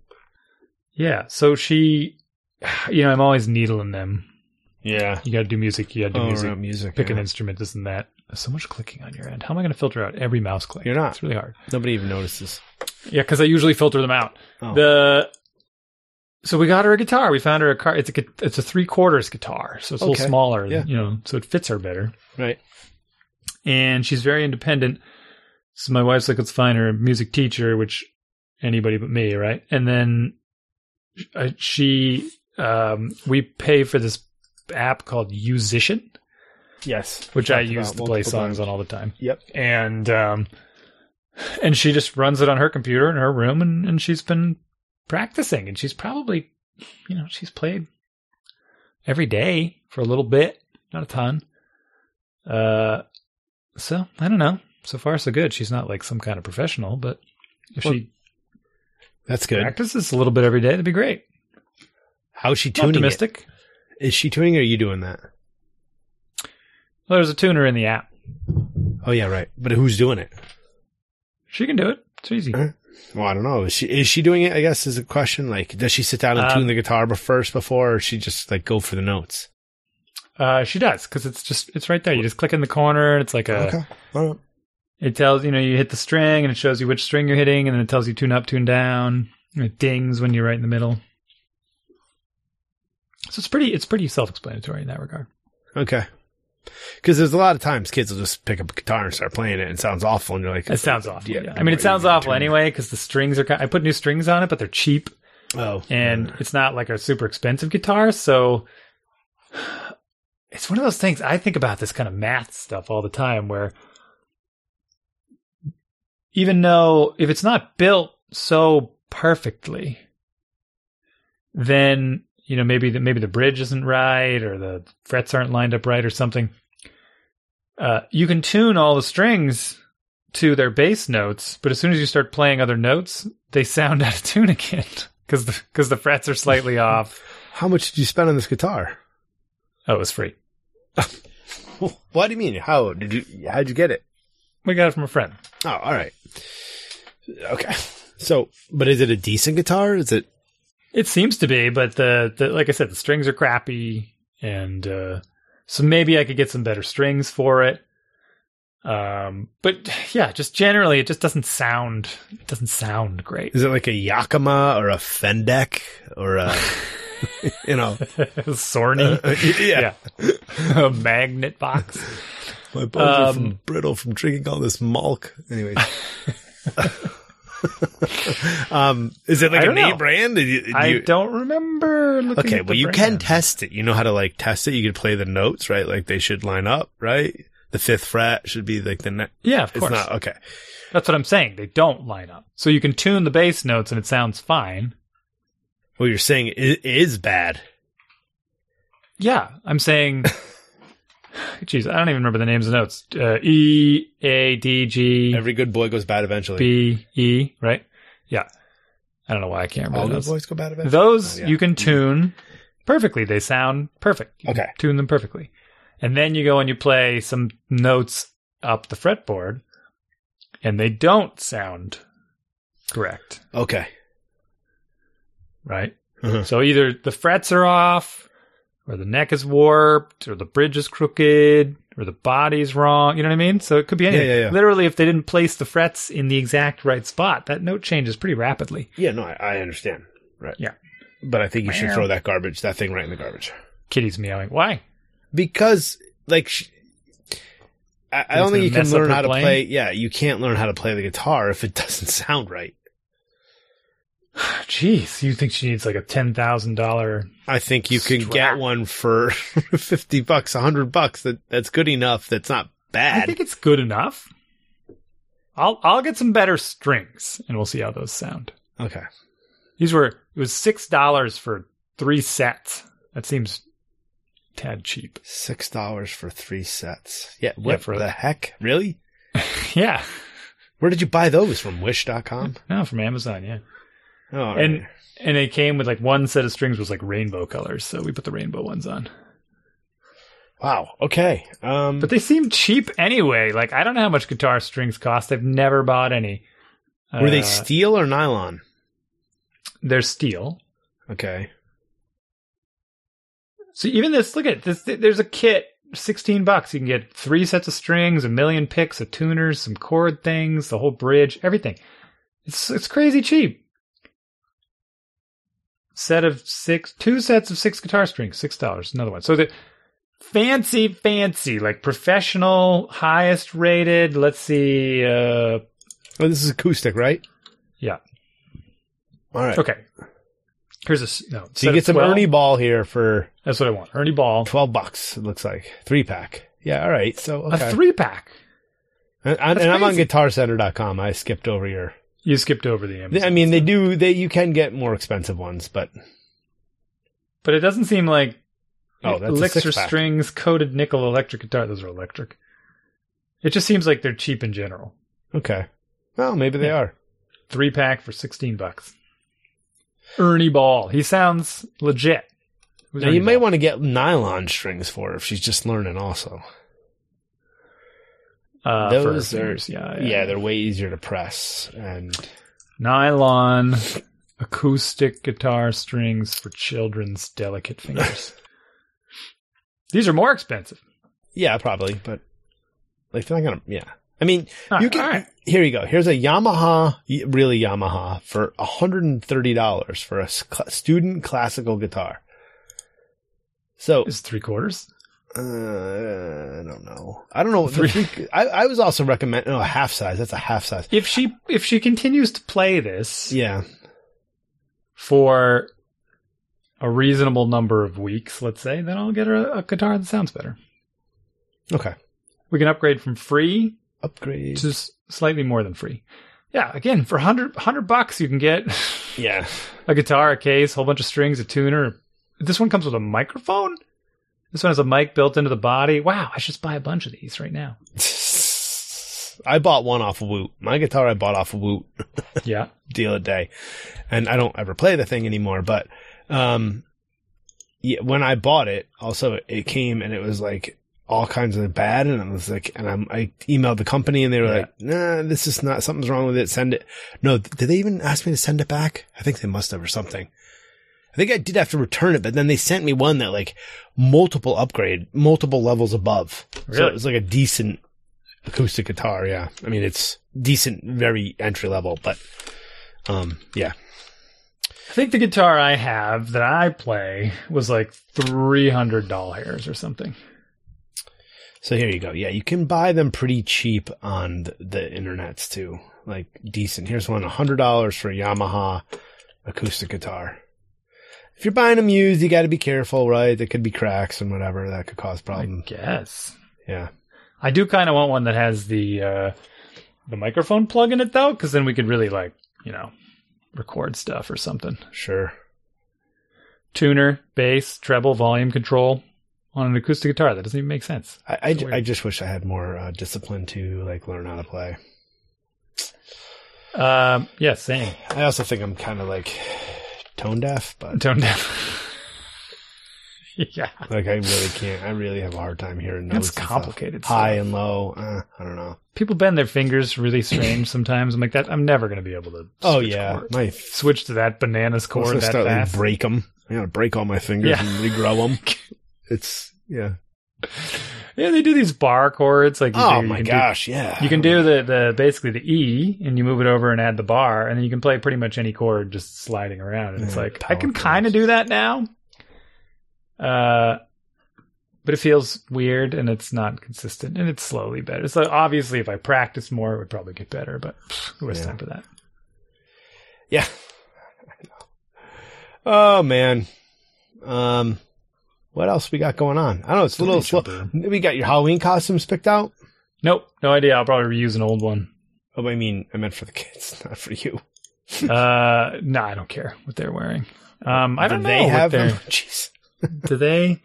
Yeah, so she, you know, I'm always needling them. Yeah. You got to do music. You got to do Oh, music. music. Pick an instrument. This and that. There's so much clicking on your end. How am I going to filter out every mouse click? You're not. It's really hard. Nobody even notices. Yeah, because I usually filter them out. Oh. The so we got her a guitar. We found her a car. It's a it's a three quarters guitar, so it's a little smaller. Yeah. You know, so it fits her better. right. and she's very independent. So my wife's like, let's find her a music teacher, which anybody but me, right? And then uh, she, um, we pay for this app called Yousician, Yes. which I use to play songs times. on all the time. Yep. And, um, and she just runs it on her computer in her room and, and she's been practicing and she's probably, you know, she's played every day for a little bit, not a ton. Uh, so I don't know. So far, so good. She's not like some kind of professional, but if Well, she That's good. practices a little bit every day, that'd be great. How's she tuning Optimistic. it? Is she tuning or are you doing that? Well, there's a tuner in the app. Oh, yeah, right. But who's doing it? She can do it. It's easy. Huh? Well, I don't know. Is she is she doing it? I guess is a question. Like, does she sit down and Um, tune the guitar first before, or she just like go for the notes? Uh, she does because it's just it's right there. You just click in the corner. and It's like a. All right. It tells you know you hit the string and it shows you which string you're hitting, and then it tells you tune up, tune down. And it dings when you're right in the middle. So it's pretty it's pretty self-explanatory in that regard. Okay. Because there's a lot of times kids will just pick up a guitar and start playing it, and it sounds awful, and you're like, It sounds awful. Yeah, Yeah, I mean it sounds awful anyway because the strings are. ki- I put new strings on it, but they're cheap Oh, and it's not like a super expensive guitar. So <sighs> it's one of those things. I think about this kind of math stuff all the time, where even though if it's not built so perfectly, then you know maybe the, maybe the bridge isn't right or the frets aren't lined up right or something. Uh, you can tune all the strings to their bass notes, but as soon as you start playing other notes, they sound <laughs> out of tune again because the because the frets are slightly <laughs> off. how much did you spend on this guitar? Oh, it was free. <laughs> What do you mean? How did you? How'd you get it? We got it from a friend. Oh, all right. Okay. So, but is it a decent guitar? Is it? It seems to be, but the, the like I said, the strings are crappy, and uh, so maybe I could get some better strings for it. Um, but yeah, just generally, it just doesn't sound it doesn't sound great. Is it like a Yakima or a Fendek or a, <laughs> you know? Sorny, uh, yeah. <laughs> a magnet box. My bones are Um, from brittle from drinking all this milk. Anyway. <laughs> um, is it like a name know. brand? Did you- do I you- don't remember. Looking okay, well, you can test it. You know how to like test it. You could play the notes, right? Like they should line up, right? The fifth fret should be like the next. Yeah, of It's course. not okay. That's what I'm saying. They don't line up. So you can tune the bass notes and it sounds fine. Well, you're saying it is bad. Yeah, I'm saying. <laughs> Jeez, I don't even remember the names of the notes. Uh, e A D G Every good boy goes bad eventually. B E. Right? Yeah. I don't know why I can't All remember good those. boys go bad eventually. Those Oh, yeah. you can tune perfectly. They sound perfect. You Okay. Tune them perfectly. And then you go and you play some notes up the fretboard and they don't sound correct, Okay. right? Uh-huh. So either the frets are off or the neck is warped or the bridge is crooked or the body's wrong. You know what I mean? So it could be anything. yeah, yeah. Literally, if they didn't place the frets in the exact right spot, that note changes pretty rapidly. Yeah, no, I, I understand. Right. Yeah. But I think you should Meow. throw that garbage, that thing right in the garbage. Kitty's meowing. Why? Because, like, sh- I, I don't think you can learn how to playing? play. Yeah, you can't learn how to play the guitar if it <laughs> doesn't sound right. Jeez, you think she needs like a ten thousand dollar? I think you can Strap. get one for <laughs> 50 bucks, 100 bucks. That, that's good enough. That's not bad. I think it's good enough. I'll I'll get some better strings and we'll see how those sound. okay. These were it was six dollars for three sets. That seems tad cheap. Six dollars for three sets. Yeah. What for- the heck? Really? <laughs> yeah, Where did you buy those from? Wish.com? no, from Amazon. Yeah, all and right. and it came with like one set of strings was like rainbow colors, so we put the rainbow ones on. wow. Okay. Um, But they seem cheap anyway. Like I don't know how much guitar strings cost. I've never bought any. were they Uh, steel or nylon? They're steel. Okay. So even this, look at this. There's a kit, sixteen bucks. You can get three sets of strings, a million picks, a tuners, some chord things, the whole bridge, everything. It's it's crazy cheap. Set of six, two sets of six guitar strings, six dollars. Another one. So the fancy, fancy, like professional, highest rated. Let's see. uh Oh, this is acoustic, right? Yeah. All right. Okay. Here's a s- no. So set you get some 12. Ernie Ball here for That's what I want. Ernie Ball. 12 bucks, it looks like. Three pack. Yeah, all right. So, okay. A three pack. and, and I'm on guitarcenter.com. I skipped over your. You skipped over the Amazon. I mean, they do, they, you can get more expensive ones, but But it doesn't seem like Oh, that's elixir strings, coated nickel electric guitar. Those are electric. It just seems like they're cheap in general. okay. Well, maybe they Yeah. are. Three pack for sixteen bucks. Ernie Ball. He sounds legit. Who's Now, Ernie you may Ball? want to get nylon strings for her if she's just learning also. Uh, for those are- Yeah, yeah, Yeah, they're way easier to press. And nylon acoustic guitar strings for children's delicate <laughs> fingers. These are more expensive. yeah, probably, but like they're not to, yeah. I mean, All you right, can, right. here you go. Here's a Yamaha, really Yamaha, for $130 for a student classical guitar. So, it's three quarters? Uh, I don't know. I don't know. The three, I, I was also recommending, oh, a half size. That's a half size. If she if she continues to play this, Yeah. for a reasonable number of weeks, let's say, then I'll get her a, a guitar that sounds better. Okay. We can upgrade from free Upgrade. to s- slightly more than free. Yeah, again, for 100, 100 bucks, you can get Yeah. <laughs> a guitar, a case, a whole bunch of strings, a tuner. This one comes with a microphone. This one has a mic built into the body. Wow, I should just buy a bunch of these right now. I bought one off of Woot. My guitar I bought off of Woot <laughs> Yeah. Deal other day, and I don't ever play the thing anymore. But um, yeah, when I bought it, also it came and it was like all kinds of bad, and it was like, and I'm, I emailed the company and they were Yeah. like, "Nah, this is not something's wrong with it. Send it." No, did they even ask me to send it back? I think they must have or something. I think I did have to return it, but then they sent me one that like multiple upgrade, multiple levels above. So it was like a decent acoustic guitar. Yeah. I mean, it's decent, very entry level, but, um, yeah. I think the guitar I have that I play was like 300 doll hairs or something. So here you go. Yeah. You can buy them pretty cheap on the, the internets too. Like decent. Here's one, one, hundred dollars for a Yamaha acoustic guitar. If you're buying them used, you got to be careful, right? There could be cracks and whatever that could cause problems. I guess. Yeah. I do kind of want one that has the uh, the microphone plug in it though, because then we could really like you know record stuff or something. Sure. Tuner, bass, treble, volume control. on an acoustic guitar. That doesn't even make sense. I, I, It's. I just wish I had more uh, discipline to like learn how to play. Um, yeah, same. I also think I'm kind of like tone deaf, but Tone deaf. <laughs> yeah, like I really can't. I really have a hard time hearing notes. That's and stuff. complicated High and low. Uh, I don't know. people bend their fingers really strange sometimes. I'm like that. I'm never gonna be able to. Oh yeah, chord- my switch to that bananas Once that start like fast. break them. I gotta break all my fingers Yeah. and regrow them. <laughs> It's yeah. Yeah, they do these bar chords. Like, you Oh do- my can do- gosh, yeah. You can do the, the basically the E and you move it over and add the bar and then you can play pretty much any chord just sliding around. And it's like I can kind of do that now. Uh but it feels weird and it's not consistent and it's slowly better. So obviously if I practice more it would probably get better, but pff, who has Yeah. time for that? Yeah. <laughs> Oh man. Um, what else we got going on? I don't know. It's a little slow. We got your Halloween costumes picked out. Nope, no idea. I'll probably reuse an old one. Oh, I mean, I meant for the kids, <laughs> not for you. Uh no, I don't care what they're wearing. Um I Do don't know. They what have they're- them. <laughs> Jeez. do they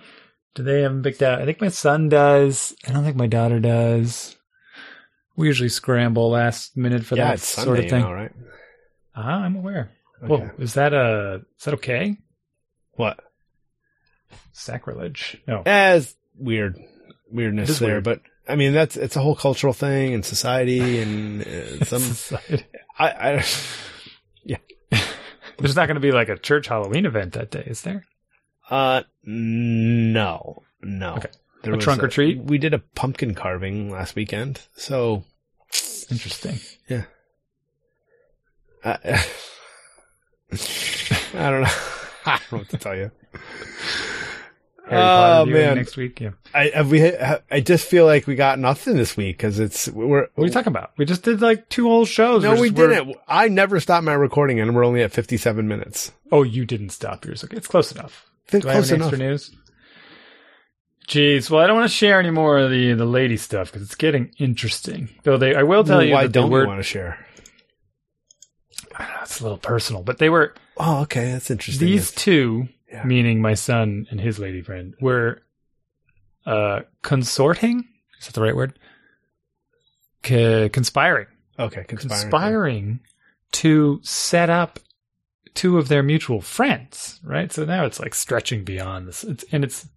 do they have them picked out? I think my son does. I don't think my daughter does. We usually scramble last minute for yeah, that it's sort Sunday of thing. now, right? Ah, I'm aware. Okay. Whoa, is that uh is that okay? What? Sacrilege. No. As weird weirdness is there, weird. but I mean that's it's a whole cultural thing and society and uh, <laughs> some. Society. I, I <laughs> yeah. There's not going to be like a church Halloween event that day, is there? uh no no. Okay. There A trunk or treat? We did a pumpkin carving last weekend, so Interesting. Yeah. I, <laughs> I don't know. I don't know what to tell you. Harry Oh, Potter man. next week. Yeah. I have we. I just feel like we got nothing this week because it's we're. What are you talking about? We just did like two whole shows. No, We're we just- we're- didn't. I never stopped my recording, and we're only at fifty-seven minutes. Oh, you didn't stop yours. Okay, it's close enough. Think Do I have close any enough. extra news? Jeez, well, I don't want to share any more of the the lady stuff because it's getting interesting. Though they, I will tell you Why that don't were. you want to share? <sighs> I don't know, it's a little personal, but they were Oh, okay, that's interesting. these two, Yeah. meaning my son and his lady friend, were uh consorting. Is that the right word? C- conspiring, okay, conspiring. conspiring to set up two of their mutual friends. Right. So now it's like stretching beyond this, it's, and it's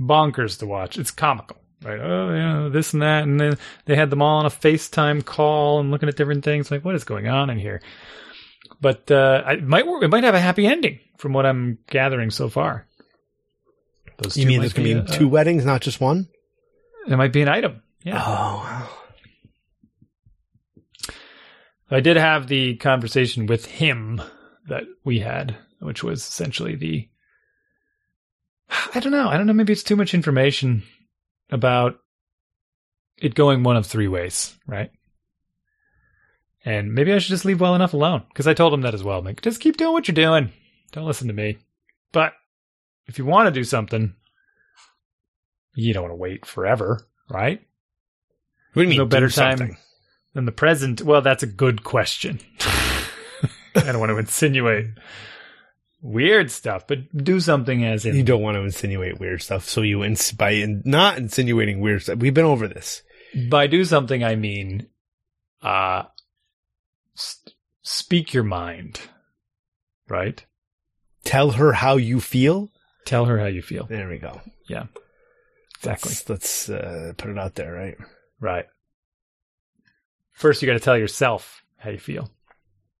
bonkers to watch. It's comical. Right, oh, this and that, and then they had them all on a FaceTime call and looking at different things. Like, what is going on in here? But uh, it might work. It might have a happy ending, from what I'm gathering so far. Those You two mean might there's gonna be uh, two weddings, not just one? It might be an item. Yeah. Oh, I did have the conversation with him that we had, which was essentially the. I don't know. I don't know. Maybe it's too much information about it going one of three ways, right? And maybe I should just leave well enough alone because I told him that as well. I'm like, just keep doing what you're doing. Don't listen to me. But if you want to do something, you don't want to wait forever, right? what do you mean? no better time something? than the present? Well, that's a good question. <laughs> I don't want to insinuate weird stuff, but do something as in. You don't want to insinuate weird stuff, so you ins- by in- not insinuating weird stuff. We've been over this. by do something I mean uh s- speak your mind. Right? Tell her how you feel. Tell her how you feel. There we go. Yeah. Exactly. Let's, let's uh, put it out there, right? Right. First you got to tell yourself how you feel.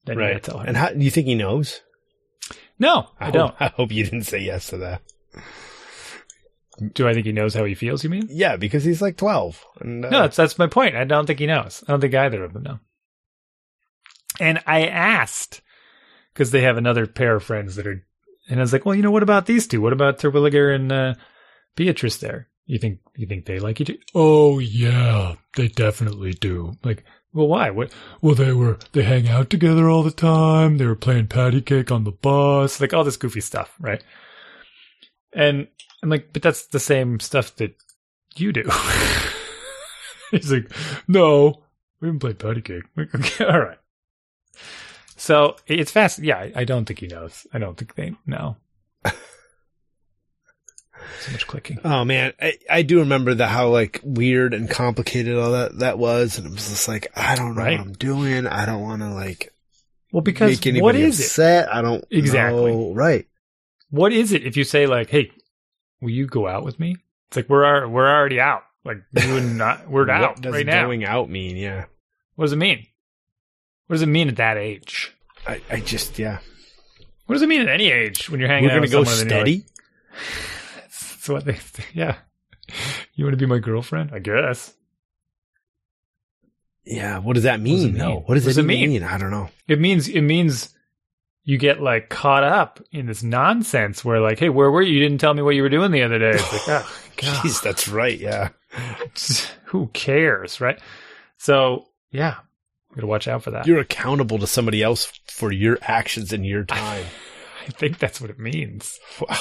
Then you got right. to tell her. And how do you think he knows? no, I, hope- don't. I hope you didn't say yes to that. Do I think he knows how he feels, you mean? Yeah, because he's like twelve. And, uh, No, that's that's my point. I don't think he knows. I don't think either of them know. And I asked because they have another pair of friends that are, and I was like, well, you know, what about these two? What about Terwilliger and uh, Beatrice? There, you think you think they like each? other? Oh yeah, they definitely do. Like, well, why? What? Well, they were they hang out together all the time. They were playing patty cake on the bus, like all this goofy stuff, right? And I'm like, but that's the same stuff that you do. <laughs> He's like, no, we haven't played patty cake. Like, okay, all right. So it's fast. Yeah, I, don't think he knows. I don't think they know. <laughs> So much clicking. Oh man, I, I do remember the how like weird and complicated all that that was, and it was just like I don't know Right. what I'm doing. I don't want to like Well, because make anybody what is it? I don't Exactly. know. Right. What is it if you say like, "Hey, will you go out with me?" It's like we're we're already out. Like you and not we're <laughs> out right now. going out mean? Yeah. What does it mean? What does it mean at that age? I, I just yeah. What does it mean at any age when you're hanging We're out gonna with go someone and you're steady. Like, <laughs> That's what they. Yeah. You want to be my girlfriend? I guess. yeah. What does that mean? mean? though? What does, What does it it mean? mean? I don't know. It means it means you get like caught up in this nonsense where like, hey, where were you? You didn't tell me what you were doing the other day. It's like, oh, <laughs> God. Jeez, that's right. Yeah. <laughs> who cares, right? So yeah, we gotta watch out for that. You're accountable to somebody else for your actions and your time. <laughs> I think that's what it means. wow.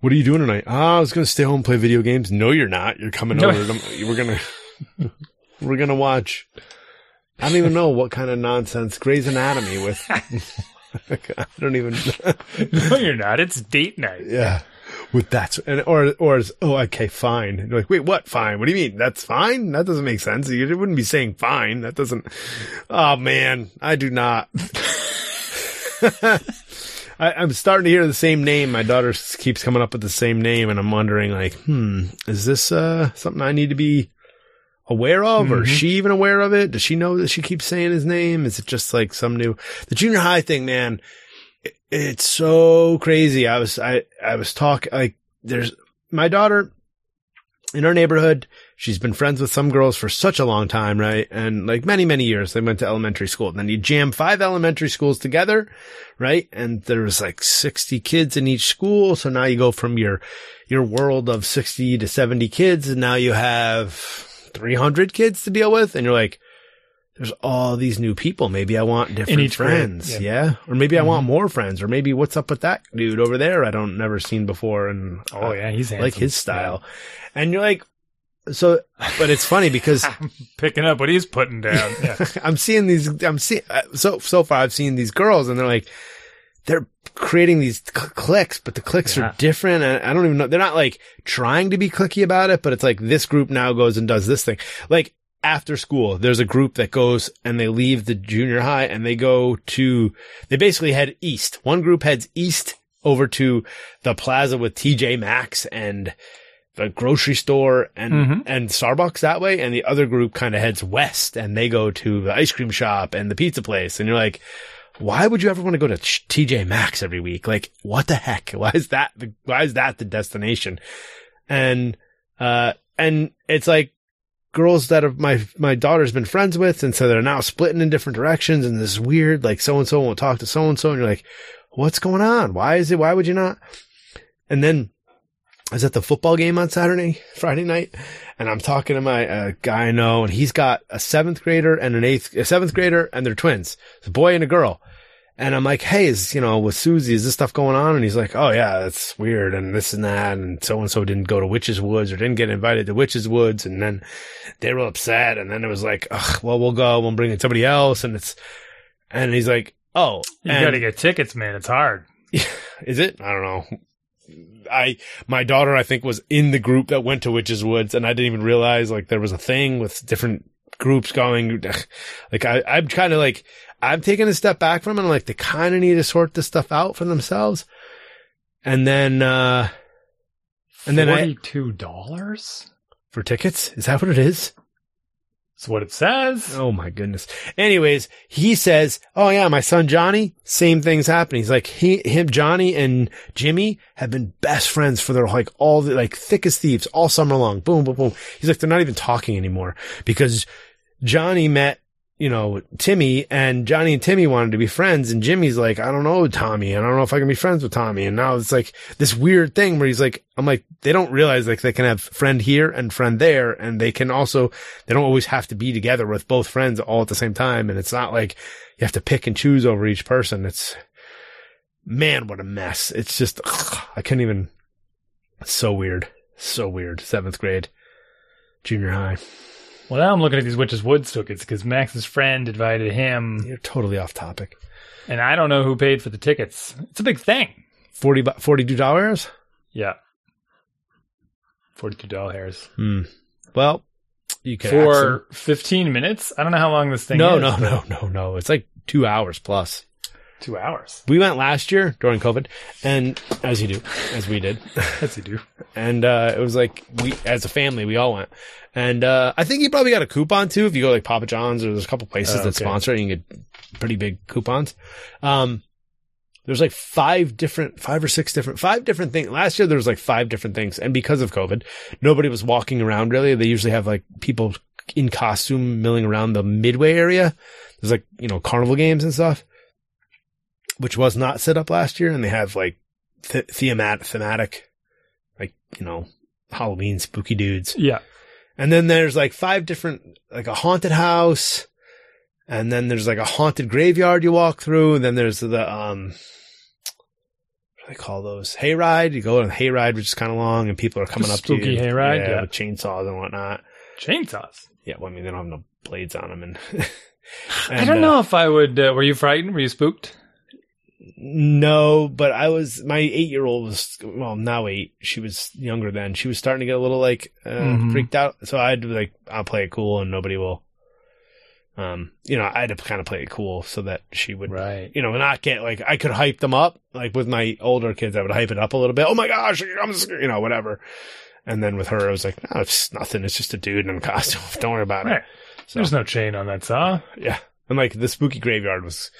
What are you doing tonight? Ah, I was going to stay home and play video games. No, you're not. You're coming No. over. We're going to, we're going <laughs> to watch. I don't even know what kind of nonsense Grey's Anatomy with. <laughs> I don't even. no, you're not. It's date night. yeah. With that, and or or is, oh okay fine. And you're like, wait, what? Fine? What do you mean? That's fine? That doesn't make sense. You wouldn't be saying fine. That doesn't. Oh man, I do not. <laughs> I, I'm starting to hear the same name. My daughter keeps coming up with the same name, and I'm wondering, like, hmm, is this uh something I need to be aware of, or is Mhm. she even aware of it? Does she know that she keeps saying his name? Is it just like some new the junior high thing, man? It- It's so crazy. I was I I was talking like there's my daughter in our neighborhood. She's been friends with some girls for such a long time, right? And like many, many years, they went to elementary school. And then you jam five elementary schools together, right? And there was like 60 kids in each school. So now you go from your, your world of 60 to 70 kids. And now you have 300 kids to deal with. And you're like, there's all these new people. Maybe I want different grade, friends. yeah. Yeah. Or maybe I Mhm. want more friends. Or maybe what's up with that dude over there? I don't never seen before. And Oh I yeah, he's like his style. And you're like, so, but it's funny because <laughs> I'm picking up what he's putting down. <laughs> Yeah. I'm seeing these, I'm seeing, uh, so, so far I've seen these girls and they're like, they're creating these cl- clicks, but the clicks Yeah. are different. And I don't even know. They're not like trying to be clicky about it, but it's like this group now goes and does this thing. Like after school, there's a group that goes and they leave the junior high and they go to, they basically head east. One group heads east over to the plaza with TJ Maxx and the grocery store and, Mhm. and Starbucks that way. And the other group kind of heads west and they go to the ice cream shop and the pizza place. And you're like, why would you ever want to go to TJ Maxx every week? Like, what the heck? <laughs> Why is that the, why is that the destination? And, uh, and it's like girls that have my, my daughter's been friends with. And so they're now splitting in different directions and this is weird, like so and so won't talk to so and so. And you're like, what's going on? Why is it? Why would you not? And then I was at the football game on Saturday, <laughs> Friday night, and I'm talking to my uh, guy I know, and he's got a seventh grader and an eighth, a seventh grader, and they're twins, it's a boy and a girl. And I'm like, hey, is, you know, with Susie, is this stuff going on? And he's like, oh yeah, that's weird. And this and that. And so and so didn't go to Witches Woods or didn't get invited to Witches Woods. And then they were upset. And then it was like, Ugh, well, we'll go. We'll bring in somebody else. And it's, and he's like, oh, You and- got to get tickets, man. It's hard. <laughs> is it? I don't know. I my daughter I think was in the group that went to Witches Woods and I didn't even realize like there was a thing with different groups going <sighs> like I I'm kind of like I'm taking a step back from it I'm like they kind of need to sort this stuff out for themselves. And then uh And then forty-two dollars. for tickets, is that what it is? That's what it says. Oh my goodness. Anyways, he says, "Oh yeah, my son Johnny, same thing's happening." He's like, he, him, Johnny, and Jimmy have been best friends for their like all the like thick as thieves all summer long. Boom, boom, boom. He's like, they're not even talking anymore because Johnny met, you know, Timmy, and Johnny and Timmy wanted to be friends, and Jimmy's like, I don't know Tommy, and I don't know if I can be friends with Tommy, and now it's like this weird thing where he's like, I'm like, they don't realize like they can have friend here and friend there, and they can also they don't always have to be together with both friends all at the same time. And it's not like you have to pick and choose over each person. It's, man, what a mess. It's just, ugh, I can't even, it's so weird. So weird. Seventh grade, junior high. Well, now I'm looking at these Witches wood tickets because Max's friend invited him, You're totally off topic. and I don't know who paid for the tickets. It's a big thing. 40, $42? Yeah. Forty-two dollars. hairs Hmm. Well, you ask for fifteen minutes. I don't know how long this thing no, is. no, but no, no, no. It's like two hours plus. Two hours. We went last year during COVID, and as you do, as we did, <laughs> as you do. and uh, it was like we, as a family, we all went. And uh, I think you probably got a coupon too if you go like Papa John's or there's a couple places Oh, that okay. sponsor it. You can get pretty big coupons. Um, there's like five different, five or six different, five different things. Last year there was like five different things, and because of COVID, nobody was walking around really. They usually have like people in costume milling around the midway area. There's like you know carnival games and stuff, which was not set up last year, and they have like th- thematic, thematic, like you know Halloween spooky dudes. Yeah. And then there's like five different, like a haunted house. And then there's like a haunted graveyard you walk through. And then there's the, um, what do they call those? Hayride. You go on a hayride, which is kind of long and people are coming The up to you. spooky hayride, Yeah, yeah. With chainsaws and whatnot. Chainsaws. Yeah. Well, I mean, they don't have no blades on them. And, I don't <laughs> uh, know if I would. Uh, were you frightened? Were you spooked? No, but I was, my eight year old was, well, now eight. She was younger then. She was starting to get a little like, uh, Mhm. freaked out. So I had to be like, I'll play it cool and nobody will, um, you know, I had to kind of play it cool so that she would, Right. you know, not get like, I could hype them up. Like with my older kids, I would hype it up a little bit. Oh my gosh, I'm, scared," you know, whatever. And then with her, I was like, no, it's nothing. It's just a dude in a <laughs> costume. Don't worry about Right. it. So, There's no chain on that saw. yeah. And like the spooky graveyard was,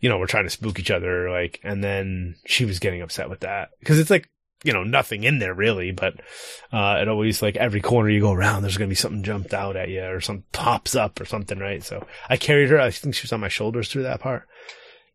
you know, we're trying to spook each other, like, and then she was getting upset with that because it's like, you know, nothing in there really, but, uh, it always like every corner you go around, there's to be something jumped out at you or something pops up or something, right? So I carried her. I think she was on my shoulders through that part.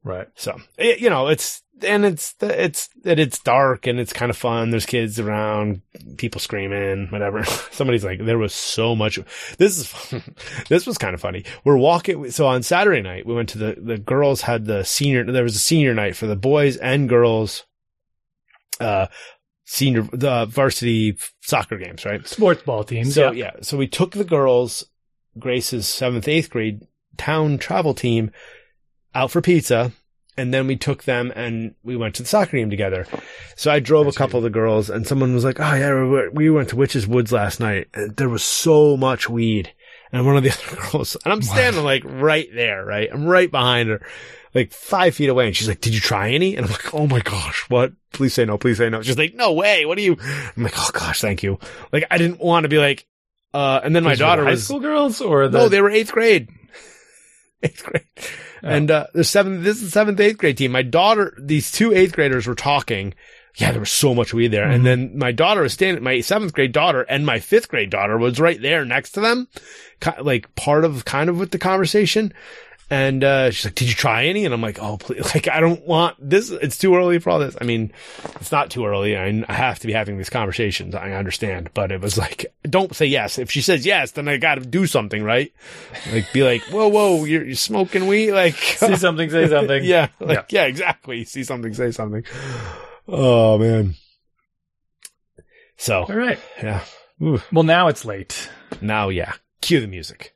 Right. So, it, you know, it's, and it's, it's, it, it's dark and it's kind of fun. There's kids around, people screaming, whatever. <laughs> Somebody's like, there was so much. This is, <laughs> this was kind of funny. We're walking. So on Saturday night, we went to the, the girls had the senior, there was a senior night for the boys and girls, uh, senior, the varsity soccer games, right? Sports ball teams. So yeah. yeah, so we took the girls, Grace's seventh, eighth grade town travel team out for pizza. And then we took them and we went to the soccer game together. So I drove That's a couple of the girls and someone was like, Oh yeah, we- we went to Witches Woods last night and there was so much weed. And one of the <laughs> other girls, and I'm standing like right there, right? I'm right behind her, like five feet away. And she's like, did you try any? And I'm like, Oh my gosh, what? Please say no, please say no. She's like, no way. What do you? I'm like, Oh gosh, thank you. Like I didn't want to be like, uh, and then my daughter high was, school girls or the no, they were eighth grade. <laughs> Eighth grade. And, uh, the seventh, this is the seventh, eighth grade team. My daughter, these two eighth graders were talking. Yeah, there was so much weed there. Mhm. And then my daughter was standing, my seventh grade daughter and my fifth grade daughter was right there next to them. Like part of, kind of with the conversation. And, uh, she's like, did you try any? And I'm like, oh, please, <laughs> like, I don't want this. It's too early for all this. I mean, it's not too early. I, I have to be having these conversations. I understand, but it was like, don't say yes. If she says yes, then I got to do something, right? Like, be like, whoa, whoa, you're, you're smoking weed. <laughs> Like, see something, say something. <laughs> yeah, like, yeah, exactly. See something, say something. Oh man. So, All right. yeah. Ooh. Well, now it's late. Now, yeah. Cue the music.